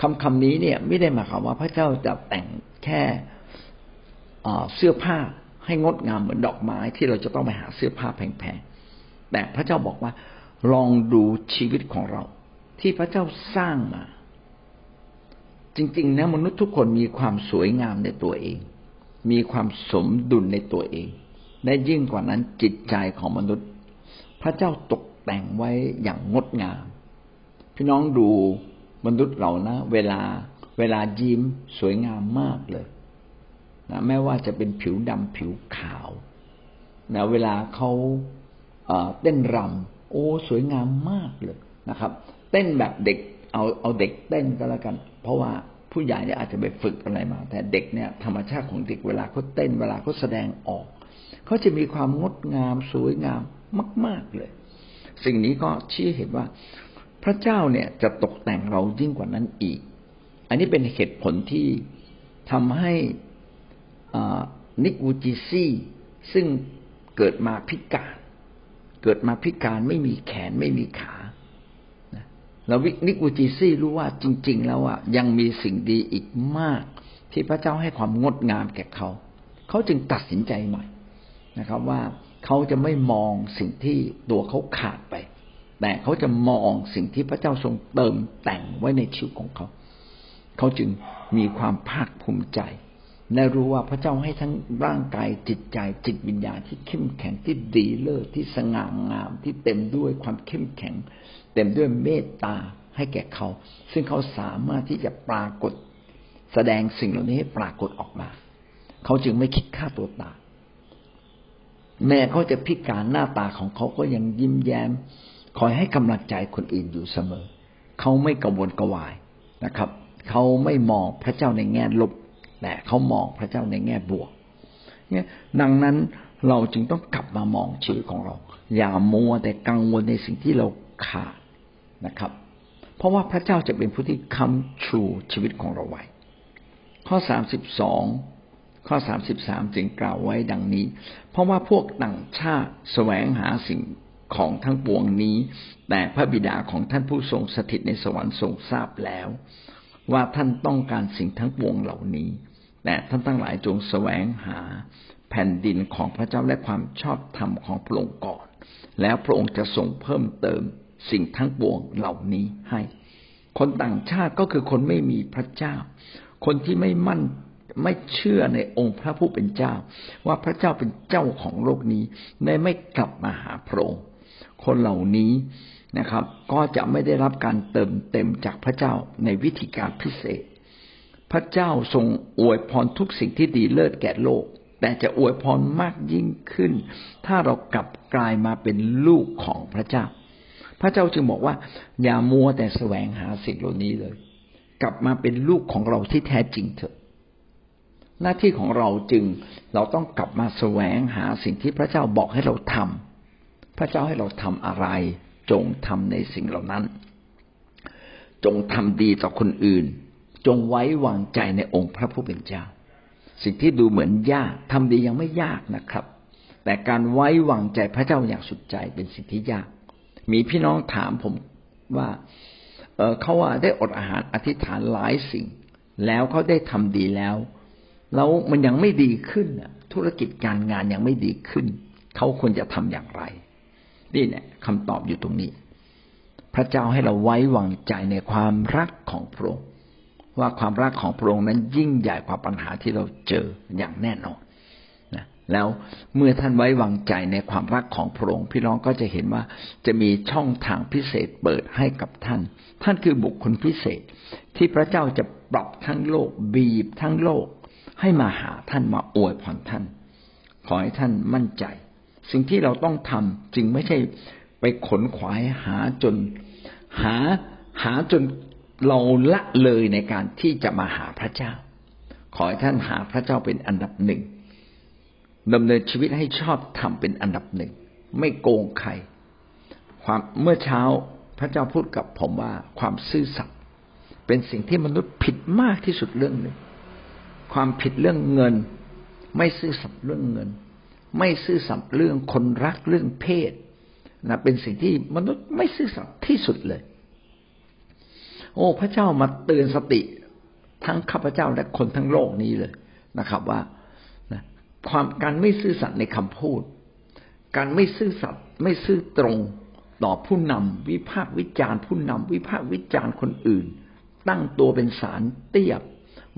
คำคำนี้เนี่ยไม่ได้หมายความว่าพระเจ้าจะแต่งแค่เสื้อผ้าให้งดงามเหมือนดอกไม้ที่เราจะต้องไปหาเสื้อผ้าแพงๆแต่พระเจ้าบอกว่า ลองดูชีวิตของเรา ที่พระเจ้าสร้างมา จริงๆนะมนุษย์ทุกคนมีความสวยงามในตัวเอง มีความสมดุลในตัวเอง และยิ่งกว่านั้นจิตใจของมนุษย์ พระเจ้าตกแต่งไว้อย่างงดงาม พี่น้องดูมนุษย์เรานะเวลาเวลายิ้มสวยงามมากเลยนะแม้ว่าจะเป็นผิวดำผิวขาวนะเวลาเขาเต้นรำ โอ้สวยงามมากเลยนะครับ เต้นแบบเด็กเอาเอาเด็กเต้นก็แล้วกัน เพราะว่าผู้ใหญ่เนี่ยอาจจะไปฝึกอะไรมา แต่เด็กเนี่ยธรรมชาติของเด็กเวลาเขาเต้นเวลาเขาแสดงออกเขาจะมีความงดงามสวยงามมาก ๆเลย สิ่งนี้ก็ชี้เห็นว่า พระเจ้าเนี่ยจะตกแต่งเรายิ่งกว่านั้นอีก อันนี้เป็นเหตุผลที่ทำให้นิกูจิซี่ซึ่งเกิดมาพิการ เกิดมาพิการไม่มีแขนไม่มีขาแล้วนิกูจิซี่รู้ว่าจริง ๆ แล้วอะยังมีสิ่งดีอีกมาก ที่พระเจ้าให้ความงดงามแก่เขา เขาจึงตัดสินใจใหม่นะครับ ว่าเขาจะไม่มองสิ่งที่ตัวเขาขาดไป แต่เขาจะมองสิ่งที่พระเจ้าทรงเติมแต่งไว้ในชีวิตของเขา เขาจึงมีความภาคภูมิใจ และรู้ว่าพระเจ้าให้ทั้งร่างกายจิตใจจิตวิญญาณที่เข้มแข็งที่ดีเลิศที่สง่างามที่เต็มด้วยความเข้มแข็ง เต็มด้วยเมตตาให้แก่เขา ซึ่งเขาสามารถที่จะปรากฏแสดงสิ่งเหล่านี้ให้ปรากฏออกมา เขาจึงไม่คิดฆ่าตัวตายแม้เขาจะพิการหน้าตาของเขาก็ยังยิ้มแย้ม คอยให้กำลังใจคนอื่นอยู่เสมอ เขาไม่กังวลกวายนะครับ เขาไม่มองพระเจ้าในแง่ลบ แต่เขามองพระเจ้าในแง่บวกเนี่ยดังนั้นเราจึงต้องกลับมามองชีวิตของเรา อย่ามัวแต่กังวลในสิ่งที่เราขาดนะครับ เพราะว่าพระเจ้าจะเป็นผู้ที่คำชูชีวิตของเราไว้ ข้อสามสิบสองข้อสามสิบสามจึงกล่าวไว้ดังนี้ เพราะว่าพวกต่างชาติแสวงหาสิ่งของทั้งปวงนี้ แต่พระบิดาของท่านผู้ทรงสถิตในสวรรค์ทรงทราบแล้ว ว่าท่านต้องการสิ่งทั้งปวงเหล่านี้ แต่ท่านทั้งหลายจงแสวงหาแผ่นดินของพระเจ้าและความชอบธรรมของพระองค์ก่อน แล้วพระองค์จะส่งเพิ่มเติมสิ่งทั้งปวงเหล่านี้ให้ คนต่างชาติก็คือคนไม่มีพระเจ้า คนที่ไม่มั่นไม่เชื่อในองค์พระผู้เป็นเจ้า ว่าพระเจ้าเป็นเจ้าของโลกนี้ได้ไม่กลับมาหาพระองค์คนเหล่านี้นะครับ ก็จะไม่ได้รับการเติมเต็มจากพระเจ้าในวิธีการพิเศษ พระเจ้าทรงอวยพรทุกสิ่งที่ดีเลิศแก่โลก แต่จะอวยพรมากยิ่งขึ้น ถ้าเรากลับกลายมาเป็นลูกของพระเจ้า พระเจ้าจึงบอกว่า อย่ามัวแต่แสวงหาสิ่งเหล่านี้เลย กลับมาเป็นลูกของเราที่แท้จริงเถอะ หน้าที่ของเราจึงเราต้องกลับมาแสวงหาสิ่งที่พระเจ้าบอกให้เราทำพระเจ้าให้เราทำอะไร จงทำในสิ่งเหล่านั้น จงทำดีต่อคนอื่น จงไว้วางใจในองค์พระผู้เป็นเจ้า สิ่งที่ดูเหมือนยากทำดียังไม่ยากนะครับ แต่การไว้วางใจพระเจ้าอย่างสุดใจเป็นสิ่งที่ยาก มีพี่น้องถามผมว่าเเขาว่าได้อดอาหารอธิษฐานหลายสิ่ง แล้วเขาได้ทำดีแล้ว แล้วมันยังไม่ดีขึ้นธุรกิจการงานยังไม่ดีขึ้น เขาควรจะทำอย่างไร นี่เนี่ยคำตอบอยู่ตรงนี้ พระเจ้าให้เราไว้วางใจในความรักของพระองค์ ว่าความรักของพระองค์นั้นยิ่งใหญ่กว่าปัญหาที่เราเจออย่างแน่นอนนะแล้วเมื่อท่านไว้วางใจในความรักของพระองค์พี่น้องก็จะเห็นว่าจะมีช่องทางพิเศษเปิดให้กับท่าน ท่านคือบุคคลพิเศษ ที่พระเจ้าจะปรับทั้งโลก บีบทั้งโลก ให้มาหาท่านมาอวยพรท่าน ขอให้ท่านมั่นใจ สิ่งที่เราต้องทำจึงไม่ใช่ไปขนขวายหาจนหาหาจน เราละเลยในการที่จะมาหาพระเจ้า ขอให้ท่านหาพระเจ้าเป็นอันดับหนึ่งดำเนินชีวิตให้ชอบทำเป็นอันดับหนึ่ง ไม่โกงใคร ความเมื่อเช้าพระเจ้าพูดกับผมว่าความซื่อสัตย์เป็นสิ่งที่มนุษย์ผิดมากที่สุดเรื่องหนึ่ง ความผิดเรื่องเงิน ไม่ซื่อสัตย์เรื่องเงิน ไม่ซื่อสัตย์เรื่องคนรักเรื่องเพศนะเป็นสิ่งที่มนุษย์ไม่ซื่อสัตย์ที่สุดเลย โอ้ พระเจ้ามาเตือนสติ ทั้งข้าพเจ้าและคนทั้งโลกนี้เลยนะครับ ว่าความการไม่ซื่อสัตย์ในคำพูด การไม่ซื่อสัตย์ไม่ซื่อตรงต่อผู้นำวิพากษ์วิจารณ์ผู้นำวิพากษ์วิจารณ์คนอื่น ตั้งตัวเป็นสารเตียบ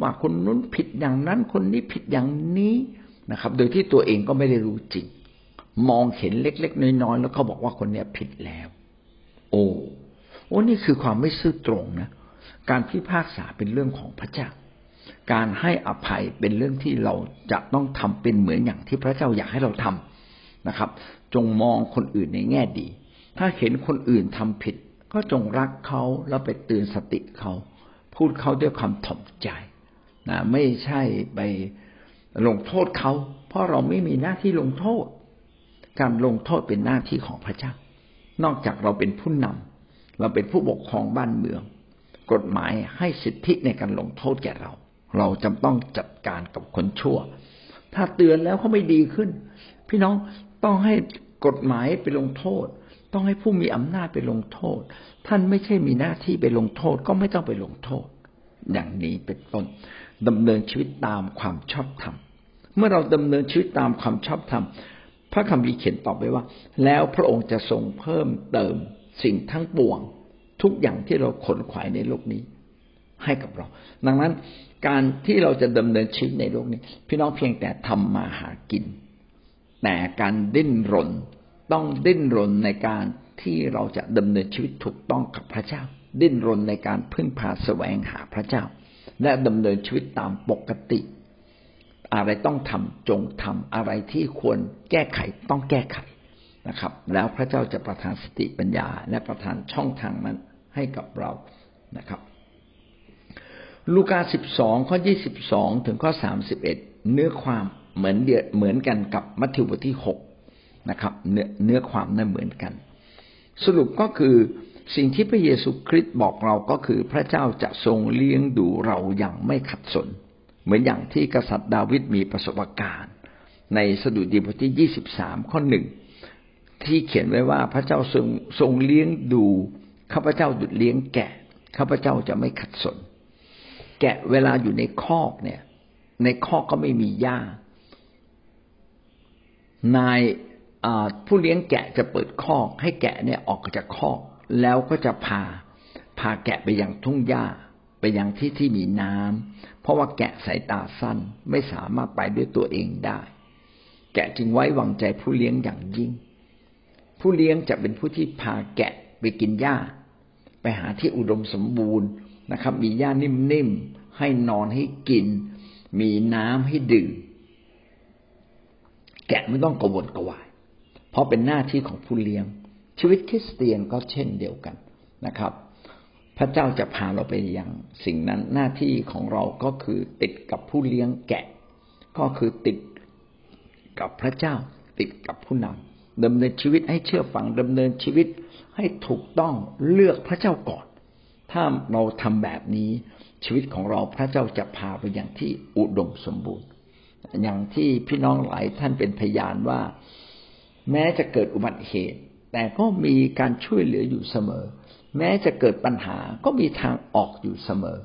ว่าคนนู้นผิดอย่างนั้น คนนี้ผิดอย่างนี้นะครับ โดยที่ตัวเองก็ไม่ได้รู้จริง มองเห็นเล็ก ๆ น้อยๆแล้วเขาบอกว่าคนเนี้ยผิดแล้ว โอ้ โอ้นี่คือความไม่ซื่อตรงนะ การพิพากษาเป็นเรื่องของพระเจ้า การให้อภัยเป็นเรื่องที่เราจะต้องทำเป็นเหมือนอย่างที่พระเจ้าอยากให้เราทำนะครับ จงมองคนอื่นในแง่ดี ถ้าเห็นคนอื่นทำผิด ก็จงรักเขาแล้วไปเตือนสติเขา พูดเขาด้วยความถ่อมใจนะไม่ใช่ไปลงโทษเขา เพราะเราไม่มีหน้าที่ลงโทษ การลงโทษเป็นหน้าที่ของพระเจ้า นอกจากเราเป็นผู้นำ เราเป็นผู้ปกครองบ้านเมือง กฎหมายให้สิทธิในการลงโทษแก่เรา เราจำต้องจัดการกับคนชั่ว ถ้าเตือนแล้วเขาไม่ดีขึ้น พี่น้องต้องให้กฎหมายไปลงโทษ ต้องให้ผู้มีอำนาจไปลงโทษ ท่านไม่ใช่มีหน้าที่ไปลงโทษก็ไม่ต้องไปลงโทษ อย่างนี้เป็นต้นดำเนินชีวิตตามความชอบธรรมเมื่อเราดำเนินชีวิตตามความชอบธรรมพระคัมภีร์เขียนตอบไว้ว่า แล้วพระองค์จะทรงเพิ่มเติม สิ่งทั้งปวง ทุกอย่างที่เราขนขวายในโลกนี้ ให้กับเรา ดังนั้นการที่เราจะดำเนินชีวิตในโลกนี้ พี่น้องเพียงแต่ทำมาหากิน แต่การดิ้นรนต้องดิ้นรนในการที่เราจะดำเนินชีวิตถูกต้องกับพระเจ้า ดิ้นรนในการพึ่งพาแสวงหาพระเจ้า และดำเนินชีวิตตามปกติ อะไรต้องทำจงทำอะไรที่ควรแก้ไขต้องแก้ไข นะครับ แล้วพระเจ้าจะประทานสติปัญญา และประทานช่องทางนั้นให้กับเรานะครับ ลูกาสิบสองข้อยี่สิบสองถึงข้อสามสิบเอ็ดเนื้อความเหมือนเดียเหมือนกันกับมัทธิวบทที่หกนะครับ เนื้อเนื้อความนั้นเหมือนกัน สรุปก็คือสิ่งที่พระเยซูคริสต์บอกเราก็คือพระเจ้าจะทรงเลี้ยงดูเราอย่างไม่ขัดสน เหมือนอย่างที่กษัตริย์ดาวิดมีประสบการณ์ ในสดุดีบทที่ยี่สิบสามข้อหนึ่ง ที่เขียนไว้ว่าพระเจ้าทรงทรงเลี้ยงดูข้าพเจ้าดุดเลี้ยงแกะข้าพเจ้าจะไม่ขัดสน แกะเวลาอยู่ในคอกเนี่ย ในคอกก็ไม่มีหญ้านายผู้เลี้ยงแกะจะเปิดคอก ให้แกะเนี่ยออกจากคอก แล้วก็จะพาพาแกะไปยังทุ่งหญ้าไปยังที่ที่มีน้ำเพราะว่าแกะสายตาสั้นไม่สามารถไปด้วยตัวเองได้ แกะจึงไว้วางใจผู้เลี้ยงอย่างยิ่ง ผู้เลี้ยงจะเป็นผู้ที่พาแกะไปกินหญ้า ไปหาที่อุดมสมบูรณ์นะครับ มีหญ้านิ่มๆให้นอนให้กิน มีน้ำให้ดื่มแกะไม่ต้องกระวนกระวาย เพราะเป็นหน้าที่ของผู้เลี้ยง ชีวิตคริสเตียนก็เช่นเดียวกันนะครับ พระเจ้าจะพาเราไปอย่างสิ่งนั้นหน้าที่ของเราก็คือติดกับผู้เลี้ยงแกะ ก็คือติดกับพระเจ้าติดกับผู้นำ ดำเนินชีวิตให้เชื่อฟังดำเนินชีวิตให้ถูกต้องเลือกพระเจ้าก่อน ถ้าเราทำแบบนี้ชีวิตของเราพระเจ้าจะพาไปอย่างที่อุดมสมบูรณ์ อย่างที่พี่น้องหลายท่านเป็นพยานว่า แม้จะเกิดอุบัติเหตุ แต่ก็มีการช่วยเหลืออยู่เสมอ แม้จะเกิดปัญหาก็มีทางออกอยู่เสมอ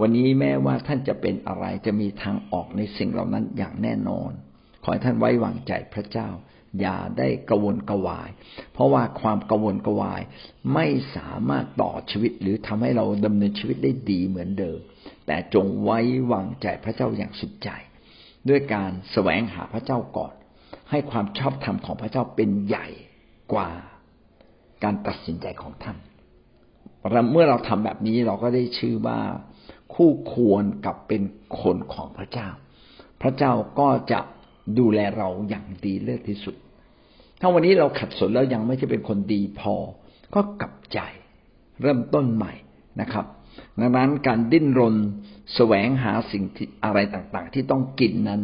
วันนี้แม้ว่าท่านจะเป็นอะไรจะมีทางออกในสิ่งเหล่านั้นอย่างแน่นอน ขอให้ท่านไว้วางใจพระเจ้า อย่าได้กระวนกระวาย เพราะว่าความกระวนกระวายไม่สามารถต่อชีวิตหรือทำให้เราดำเนินชีวิตได้ดีเหมือนเดิม แต่จงไว้วางใจพระเจ้าอย่างสุดใจ ด้วยการแสวงหาพระเจ้าก่อน ให้ความชอบธรรมของพระเจ้าเป็นใหญ่กว่าการตัดสินใจของท่านเมื่อเราทำแบบนี้เราก็ได้ชื่อว่าคู่ควรกับเป็นคนของพระเจ้า พระเจ้าก็จะดูแลเราอย่างดีเลิศที่สุด ถ้าวันนี้เราขัดสนแล้วยังไม่ใช่เป็นคนดีพอ ก็กลับใจเริ่มต้นใหม่นะครับดังนั้นการดิ้นรนแสวงหาสิ่งที่อะไรต่างๆ ที่ต้องกินนั้น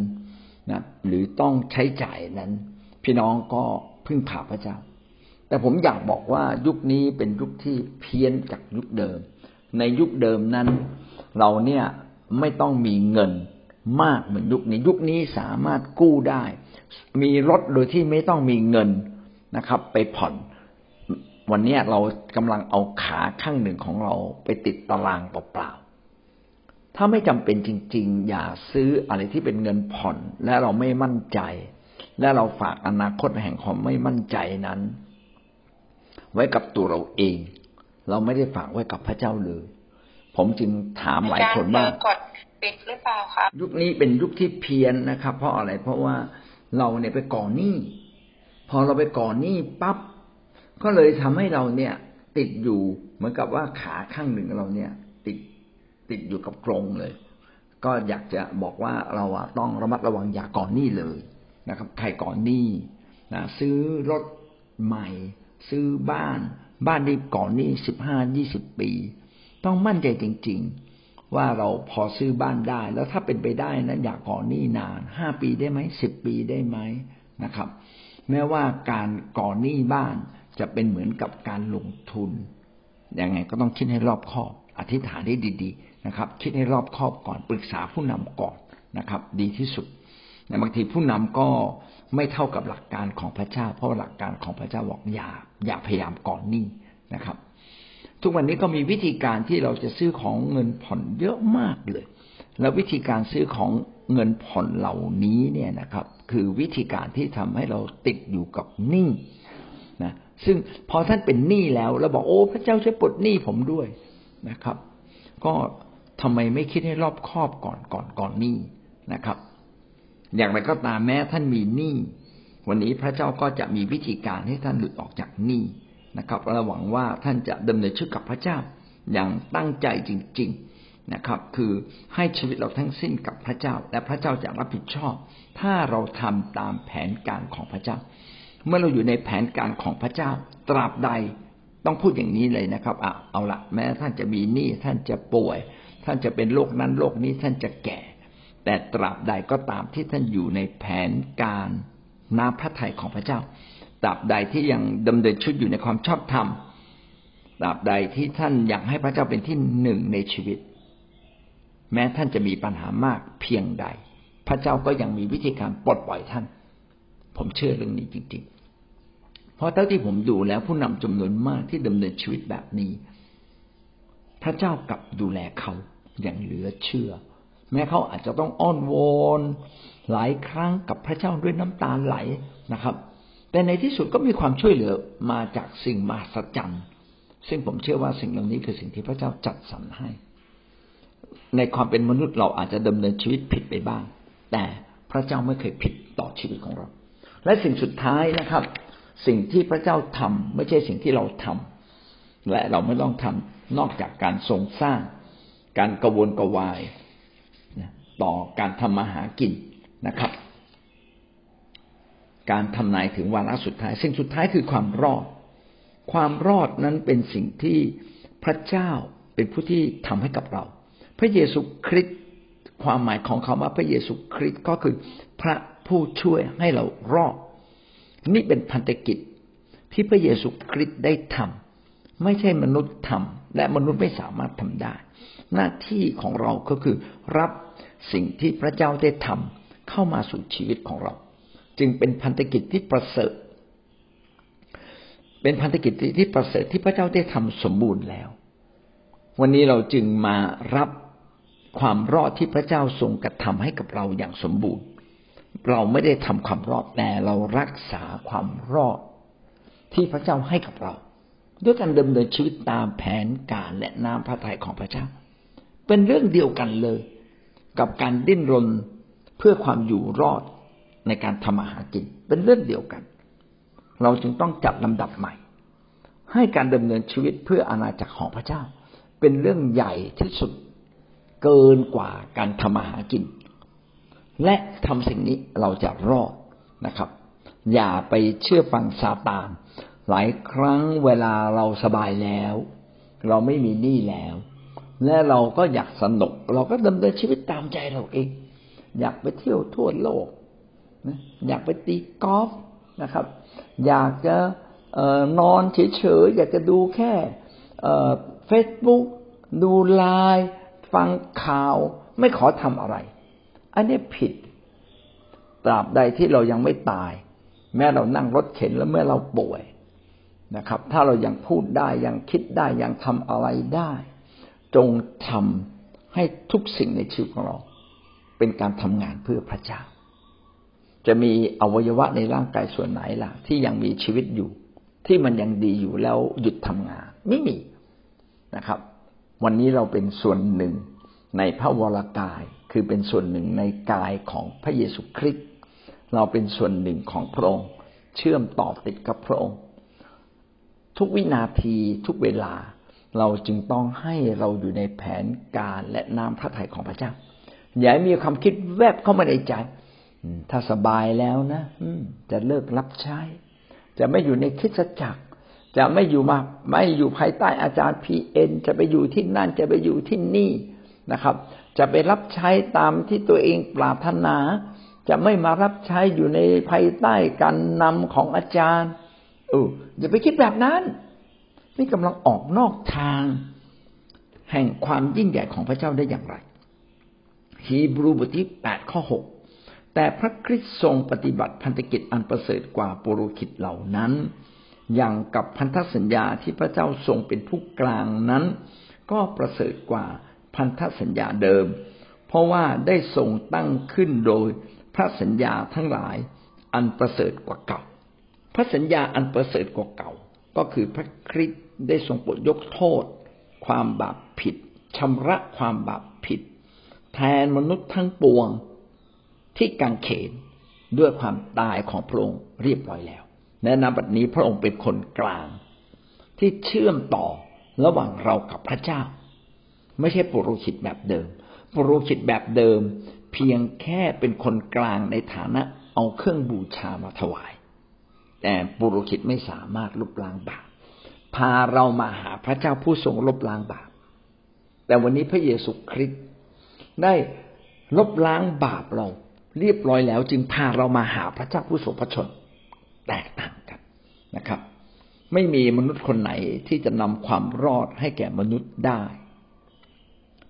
นะหรือต้องใช้จ่ายนั้น พี่น้องก็พึ่งพาพระเจ้า แต่ผมอยากบอกว่ายุคนี้เป็นยุคที่เพี้ยนจากยุคเดิม ในยุคเดิมนั้น เราเนี่ยไม่ต้องมีเงิน มากเหมือนยุคนี้ ยุคนี้สามารถกู้ได้ มีรถโดยที่ไม่ต้องมีเงินนะครับ ไปผ่อน วันนี้เรากำลังเอาขาข้างหนึ่งของเราไปติดตารางเปล่าๆถ้าไม่จำเป็นจริง ๆ อย่าซื้ออะไรที่เป็นเงินผ่อน และเราไม่มั่นใจ และเราฝากอนาคตแห่งความไม่มั่นใจนั้น ไว้กับตัวเราเอง เราไม่ได้ฝากไว้กับพระเจ้าเลย ผมจึงถามหลายคนว่า ปิดหรือเปล่าครับยุคนี้เป็นยุคที่เพี้ยนนะครับ เพราะอะไรเพราะว่าเราเนี่ยไปก่อหนี้พอเราไปก่อหนี้ปั๊บก็เลยทำให้เราเนี่ย ติดอยู่เหมือนกับว่าขาข้างหนึ่งเราเนี่ย ติดติดอยู่กับกรงเลย ก็อยากจะบอกว่าเราต้องระมัดระวังอย่าก่อนหนี้เลยนะครับ ใครก่อนหนี้นะซื้อรถใหม่ ซื้อบ้าน บ้านที่ก่อนหนี้สิบห้ายี่สิบปี ต้องมั่นใจจริง ๆ ว่าเราพอซื้อบ้านได้ แล้วถ้าเป็นไปได้นะอยากก่อหนี้นานห้าปีได้ไหมสิบปีได้ไหมนะครับ แม้ว่าการก่อหนี้บ้านจะเป็นเหมือนกับการลงทุนยังไงก็ต้องคิดให้รอบคอบ อธิษฐานให้ดี ๆ นะครับ คิดให้รอบคอบก่อนปรึกษาผู้นำก่อนนะครับ ดีที่สุดแต่บางทีผู้นำก็ไม่เท่ากับหลักการของพระเจ้า เพราะหลักการของพระเจ้าบอกอย่าอย่าพยายามก่อนหนี้นะครับ ทุกวันนี้ก็มีวิธีการที่เราจะซื้อของเงินผ่อนเยอะมากเลย แล้ววิธีการซื้อของเงินผ่อนเหล่านี้เนี่ยนะครับ คือวิธีการที่ทำให้เราติดอยู่กับหนี้นะซึ่งพอท่านเป็นหนี้แล้วเราบอกโอ้พระเจ้าช่วยปลดหนี้ผมด้วยนะครับ ก็ทำไมไม่คิดให้รอบคอบก่อนก่อนก่อนหนี้นะครับ อย่างไรก็ตามแม้ท่านมีหนี้วันนี้พระเจ้าก็จะมีวิธีการให้ท่านหลุดออกจากหนี้ นะครับเราหวังว่าท่านจะดำเนินชีวิตกับพระเจ้าอย่างตั้งใจจริง ๆนะครับ คือให้ชีวิตเราทั้งสิ้นกับพระเจ้า และพระเจ้าจะรับผิดชอบ ถ้าเราทำตามแผนการของพระเจ้า เมื่อเราอยู่ในแผนการของพระเจ้า ตราบใดต้องพูดอย่างนี้เลยนะครับอะเอาละแม้ท่านจะมีหนี้ท่านจะป่วย ท่านจะเป็นโรคนั้นโรคนี้ท่านจะแก่ แต่ตราบใดก็ตามที่ท่านอยู่ในแผนการน้ำพระทัยของพระเจ้า ตราบใดที่ยังดำเนินชุดอยู่ในความชอบธรรมตราบใดที่ท่านอยากให้พระเจ้าเป็นที่หนึ่งในชีวิต แม้ท่านจะมีปัญหามากเพียงใด พระเจ้าก็ยังมีวิธีการปลดปล่อยท่าน ผมเชื่อเรื่องนี้จริง ๆ เพราะเท่าที่ผมดูแล้วผู้นำจำนวนมากที่ดำเนินชีวิตแบบนี้ พระเจ้ากลับดูแลเขาอย่างเหลือเชื่อ แม้เขาอาจจะต้องอ้อนวอนหลายครั้งกับพระเจ้าด้วยน้ำตาไหลนะครับ แต่ในที่สุดก็มีความช่วยเหลือมาจากสิ่งมหัศจรรย์ซึ่งผมเชื่อว่าสิ่งเหล่านี้คือสิ่งที่พระเจ้าจัดสรรให้ ในความเป็นมนุษย์เราอาจจะดำเนินชีวิตผิดไปบ้าง แต่พระเจ้าไม่เคยผิดต่อชีวิตของเรา และสิ่งสุดท้ายนะครับ สิ่งที่พระเจ้าทำไม่ใช่สิ่งที่เราทำและเราไม่ต้องทำนอกจากการทรงสร้าง การกระวนกระวายต่อการทำมาหากินนะครับ การทำนายถึงวาระสุดท้าย สิ่งสุดท้ายคือความรอด ความรอดนั้นเป็นสิ่งที่พระเจ้าเป็นผู้ที่ทำให้กับเรา พระเยซูคริสต์ความหมายของคาว่าพระเยซูคริสต์ก็คือพระผู้ช่วยให้เรารอด นี่เป็นพันธกิจที่พระเยซูคริสต์ได้ทำไม่ใช่มนุษย์ทำและมนุษย์ไม่สามารถทำได้ หน้าที่ของเราก็คือรับสิ่งที่พระเจ้าได้ทำเข้ามาสู่ชีวิตของเรา จึงเป็นพันธกิจที่ประเสริฐ เป็นพันธกิจที่ประเสริฐที่พระเจ้าได้ทำสมบูรณ์แล้ว วันนี้เราจึงมารับความรอดที่พระเจ้าทรงกระทำให้กับเราอย่างสมบูรณ์ เราไม่ได้ทำความรอดแต่เรารักษาความรอดที่พระเจ้าให้กับเรา ด้วยการดำเนินชีวิตตามแผนการและน้ำพระทัยของพระเจ้า เป็นเรื่องเดียวกันเลย กับการดิ้นรนเพื่อความอยู่รอด ในการทำอาหากิน เป็นเรื่องเดียวกัน เราจึงต้องจัดลำดับใหม่ ให้การดำเนินชีวิตเพื่ออาณาจักรของพระเจ้า เป็นเรื่องใหญ่ที่สุดเกินกว่าการทำอาหากิน และทำสิ่งนี้เราจะรอดนะครับ อย่าไปเชื่อฟังซาตานหลายครั้งเวลาเราสบายแล้ว เราไม่มีหนี้แล้ว และเราก็อยากสนุก เราก็ดำเนินชีวิตตามใจเราเอง อยากไปเที่ยวทั่วโลก อยากไปตีกอล์ฟนะครับ อยากจะนอนเฉยๆอยากจะดูแค่เฟซบุ๊กดูไลน์ฟังข่าว ไม่ขอทำอะไร อันนี้ผิดตราบใดที่เรายังไม่ตาย แม้เรานั่งรถเข็นแล้วเมื่อเราป่วยนะครับ ถ้าเรายังพูดได้ยังคิดได้ยังทำอะไรได้ จงทำให้ทุกสิ่งในชีวิตของเรา เป็นการทำงานเพื่อพระเจ้า จะมีอวัยวะในร่างกายส่วนไหนล่ะ ที่ยังมีชีวิตอยู่ ที่มันยังดีอยู่แล้วหยุดทำงาน ไม่มีนะครับ วันนี้เราเป็นส่วนหนึ่งในพระวรากาย คือเป็นส่วนหนึ่งในกายของพระเยซูคริสต์เราเป็นส่วนหนึ่งของพระองค์ เชื่อมต่อติดกับพระองค์ ทุกวินาทีทุกเวลา เราจึงต้องให้เราอยู่ในแผนการและนามพระทัยของพระเจ้าอย่ามีความคิดแวบเข้ามาในใจ ถ้าสบายแล้วนะจะเลิกรับใช้ จะไม่อยู่ในคิดจักร จะไม่อยู่มาไม่อยู่ภายใต้อาจารย์พีเอ็นจะไปอยู่ที่นั่นจะไปอยู่ที่นี่นะครับ จะไปรับใช้ตามที่ตัวเองปรารถนา จะไม่มารับใช้อยู่ในภายใต้การนำของอาจารย์เอออย่าไปคิดแบบนั้น นี่กำลังออกนอกทาง แห่งความยิ่งใหญ่ของพระเจ้าได้อย่างไรฮีบรูบทที่แปดข้อหก แต่พระคริสต์ทรงปฏิบัติพันธกิจอันประเสริฐกว่าปุโรหิตเหล่านั้น อย่างกับพันธสัญญาที่พระเจ้าทรงเป็นผู้กลางนั้น ก็ประเสริฐกว่าพันธสัญญาเดิม เพราะว่าได้ทรงตั้งขึ้นโดยพระสัญญาทั้งหลายอันประเสริฐกว่าเก่า พระสัญญาอันประเสริฐกว่าเก่า ก็คือพระคริสต์ได้ทรงปลดยกโทษ ความบาปผิดชำระความบาปผิด แทนมนุษย์ทั้งปวง ที่กังเขนด้วยความตายของพระองค์เรียบร้อยแล้วและนบัดนี้พระองค์เป็นคนกลาง ที่เชื่อมต่อระหว่างเรากับพระเจ้า ไม่ใช่ปุโรหิตแบบเดิม ปุโรหิตแบบเดิม เพียงแค่เป็นคนกลางในฐานะเอาเครื่องบูชามาถวาย แต่ปุโรหิตไม่สามารถลบล้างบาปพาเรามาหาพระเจ้าผู้ทรงลบล้างบาปแต่วันนี้พระเยซูคริสต์ได้ลบล้างบาปเรา เรียบร้อยแล้วจึงพาเรามาหาพระเจ้าผู้ทรงพระชน แตกต่างกันนะครับ ไม่มีมนุษย์คนไหนที่จะนำความรอดให้แก่มนุษย์ได้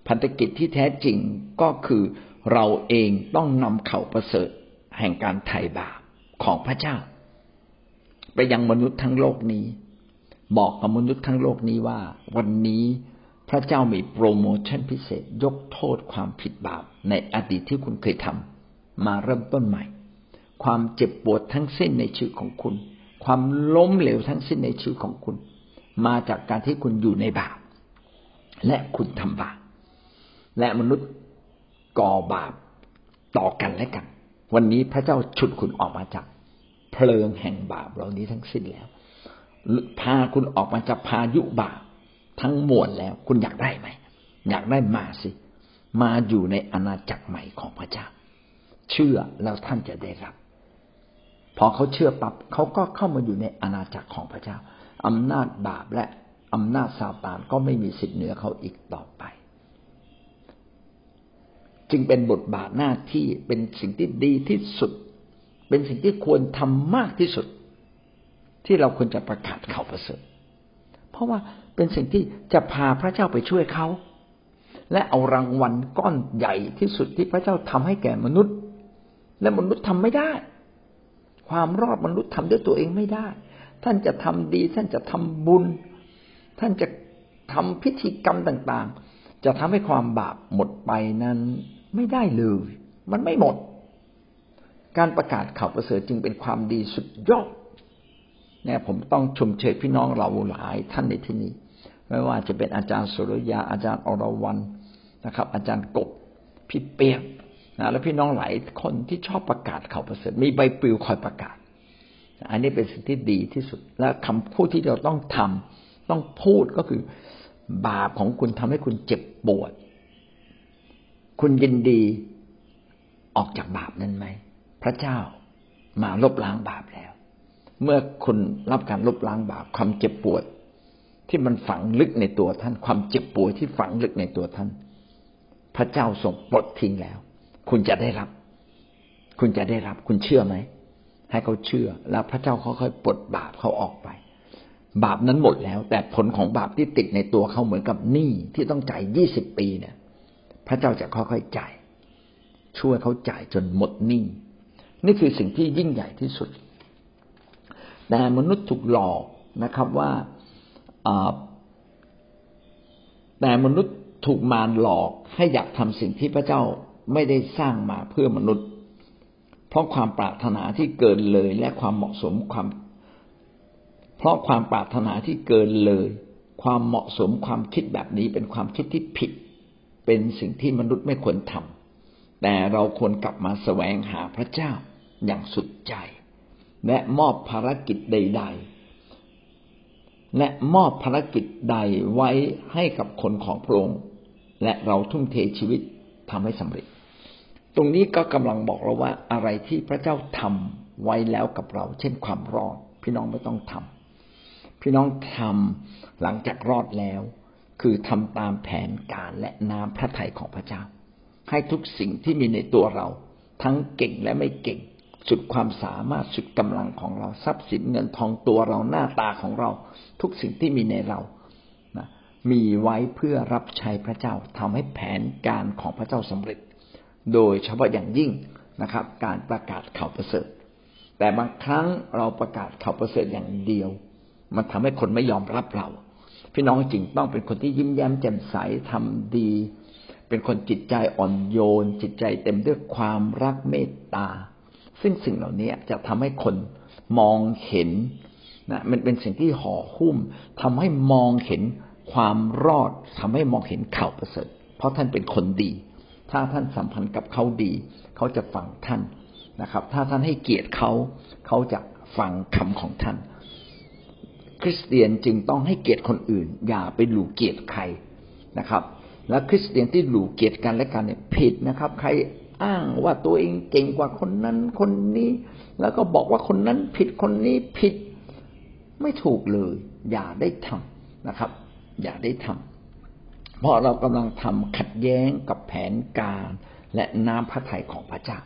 พันธกิจที่แท้จริงก็คือเราเองต้องนำเข่าประเสริฐแห่งการไถ่บาปของพระเจ้า ไปยังมนุษย์ทั้งโลกนี้ บอกกับมนุษย์ทั้งโลกนี้ว่า วันนี้พระเจ้ามีโปรโมชั่นพิเศษยกโทษความผิดบาปในอดีตที่คุณเคยทำ มาเริ่มต้นใหม่ ความเจ็บปวดทั้งสิ้นในชีวิตของคุณ ความล้มเหลวทั้งสิ้นในชีวิตของคุณ มาจากการที่คุณอยู่ในบาปและคุณทำบาปและมนุษย์ก่อบาปต่อกันและกัน วันนี้พระเจ้าฉุดคุณออกมาจาก เพลิงแห่งบาปเหล่านี้ทั้งสิ้นแล้ว พาคุณออกมาจากพายุบาปทั้งมวลแล้ว คุณอยากได้ไหม อยากได้มาสิ มาอยู่ในอาณาจักรใหม่ของพระเจ้า เชื่อแล้วท่านจะได้รับ พอเขาเชื่อปับ๊บเขาก็เข้ามาอยู่ในอาณาจักรของพระเจ้าอำนาจบาปและอำนาจซาตานก็ไม่มีสิทธิ์เหนือเขาอีกต่อไป จึงเป็นบทบาทหน้าที่เป็นสิ่งที่ดีที่สุด เป็นสิ่งที่ควรทำมากที่สุด ที่เราควรจะประกาศข่าวประเสริฐ เพราะว่าเป็นสิ่งที่จะพาพระเจ้าไปช่วยเขา และเอารางวัลก้อนใหญ่ที่สุดที่พระเจ้าทำให้แก่มนุษย์ และมนุษย์ทำไม่ได้ ความรอดมนุษย์ทำด้วยตัวเองไม่ได้ ท่านจะทำดี ท่านจะทำบุญ ท่านจะทำพิธีกรรมต่างๆ จะทำให้ความบาปหมดไปนั้นไม่ได้เลย มันไม่หมด การประกาศข่าวประเสริฐจึงเป็นความดีสุดยอดเนี่ยผมต้องชมเชยพี่น้องเราหลายท่านในที่นี้ ไม่ว่าจะเป็นอาจารย์สุรยาอาจารย์อรวรรณนะครับ อาจารย์กบพี่เปียก นะและพี่น้องหลายคนที่ชอบประกาศข่าวประเสริฐมีใบปลิวคอยประกาศ อันนี้เป็นสิ่งที่ดีที่สุด และคำพูดที่เราต้องทำต้องพูดก็คือบาปของคุณทำให้คุณเจ็บปวด คุณยินดีออกจากบาปนั้นไหม พระเจ้ามาลบล้างบาปแล้ว เมื่อคุณรับการลบล้างบาปความเจ็บปวด ที่มันฝังลึกในตัวท่าน ความเจ็บปวดที่ฝังลึกในตัวท่าน พระเจ้าทรงปลดทิ้งแล้ว คุณจะได้รับ คุณจะได้รับ คุณเชื่อไหมให้เขาเชื่อ แล้วพระเจ้าค่อยๆปลดบาปเขาออกไป บาปนั้นหมดแล้ว แต่ผลของบาปที่ติดในตัวเขาเหมือนกับหนี้ที่ต้องจ่ายยี่สิบปีเนี่ย พระเจ้าจะค่อยๆจ่ายช่วยเขาจ่ายจนหมดหนี้นี่คือสิ่งที่ยิ่งใหญ่ที่สุด แต่มนุษย์ถูกหลอกนะครับว่าแต่มนุษย์ถูกมารหลอกให้อยากทำสิ่งที่พระเจ้า ไม่ได้สร้างมาเพื่อมนุษย์ เพราะความปรารถนาที่เกินเลยและความเหมาะสมความ เพราะความปรารถนาที่เกินเลย ความเหมาะสมความคิดแบบนี้เป็นความคิดที่ผิด เป็นสิ่งที่มนุษย์ไม่ควรทำแต่เราควรกลับมาแสวงหาพระเจ้าอย่างสุดใจ และมอบภารกิจใด ๆ และมอบภารกิจใดไว้ให้กับคนของพระองค์และเราทุ่มเทชีวิต ทำให้สำเร็จ ตรงนี้ก็กำลังบอกเราว่าอะไรที่พระเจ้าทำไว้แล้วกับเรา เช่นความรอด พี่น้องไม่ต้องทำพี่น้องทำหลังจากรอดแล้ว คือทำตามแผนการและน้ำพระทัยของพระเจ้า ให้ทุกสิ่งที่มีในตัวเรา ทั้งเก่งและไม่เก่ง สุดความสามารถสุดกำลังของเราทรัพย์สินเงินทองตัวเราหน้าตาของเรา ทุกสิ่งที่มีในเรา มีไว้เพื่อรับใช้พระเจ้าทำให้แผนการของพระเจ้าสำเร็จ โดยเฉพาะอย่างยิ่งนะครับ การประกาศข่าวประเสริฐ แต่บางครั้งเราประกาศข่าวประเสริฐอย่างเดียว มันทำให้คนไม่ยอมรับเรา พี่น้องจริงต้องเป็นคนที่ยิ้มแย้มแจ่มใสทำดี เป็นคนจิตใจอ่อนโยน จิตใจเต็มด้วยความรักเมตตา ซึ่งสิ่งเหล่านี้จะทำให้คนมองเห็นนะมันเป็นสิ่งที่ห่อหุ้มทำให้มองเห็น ความรอดทำให้มองเห็นข่าวประเสริฐ เพราะท่านเป็นคนดี ถ้าท่านสัมพันธ์กับเขาดี เขาจะฟังท่านนะครับ ถ้าท่านให้เกียรติเขา เขาจะฟังคำของท่าน คริสเตียนจึงต้องให้เกียรติคนอื่น อย่าไปหลู่เกียรติใครนะครับ และคริสเตียนที่หลู่เกียรติกันและกันเนี่ยผิดนะครับ ใครอ้างว่าตัวเองเก่งกว่าคนนั้นคนนี้ แล้วก็บอกว่าคนนั้นผิดคนนี้ผิดไม่ถูกเลย อย่าได้ทำนะครับ อย่าได้ทำเพราะเรากำลังทำขัดแย้งกับแผนการและน้ำพระทัยของพระเจ้า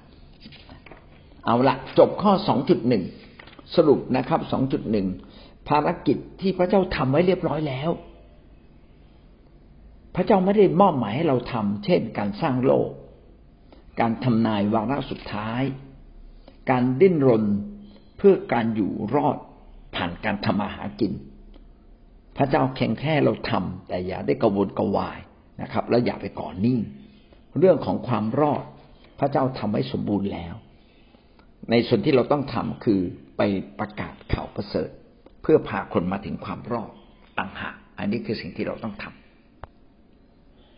เอาละจบข้อสองจุดหนึ่งสรุปนะครับสองจุดหนึ่งภารกิจที่พระเจ้าทำไว้เรียบร้อยแล้ว พระเจ้าไม่ได้มอบหมายให้เราทำเช่น การสร้างโลก การทำนาย วาระสุดท้าย การดิ้นรนเพื่อการอยู่รอดผ่านการทำอาหากิน พระเจ้าแข่งแค่เราทำแต่อย่าได้กระวนกระวายนะครับ แล้วอย่าไปก่อนนิ่ง เรื่องของความรอด พระเจ้าทำให้สมบูรณ์แล้ว ในส่วนที่เราต้องทำคือไปประกาศข่าวประเสริฐ เพื่อพาคนมาถึงความรอดต่างหากอันนี้คือสิ่งที่เราต้องทำ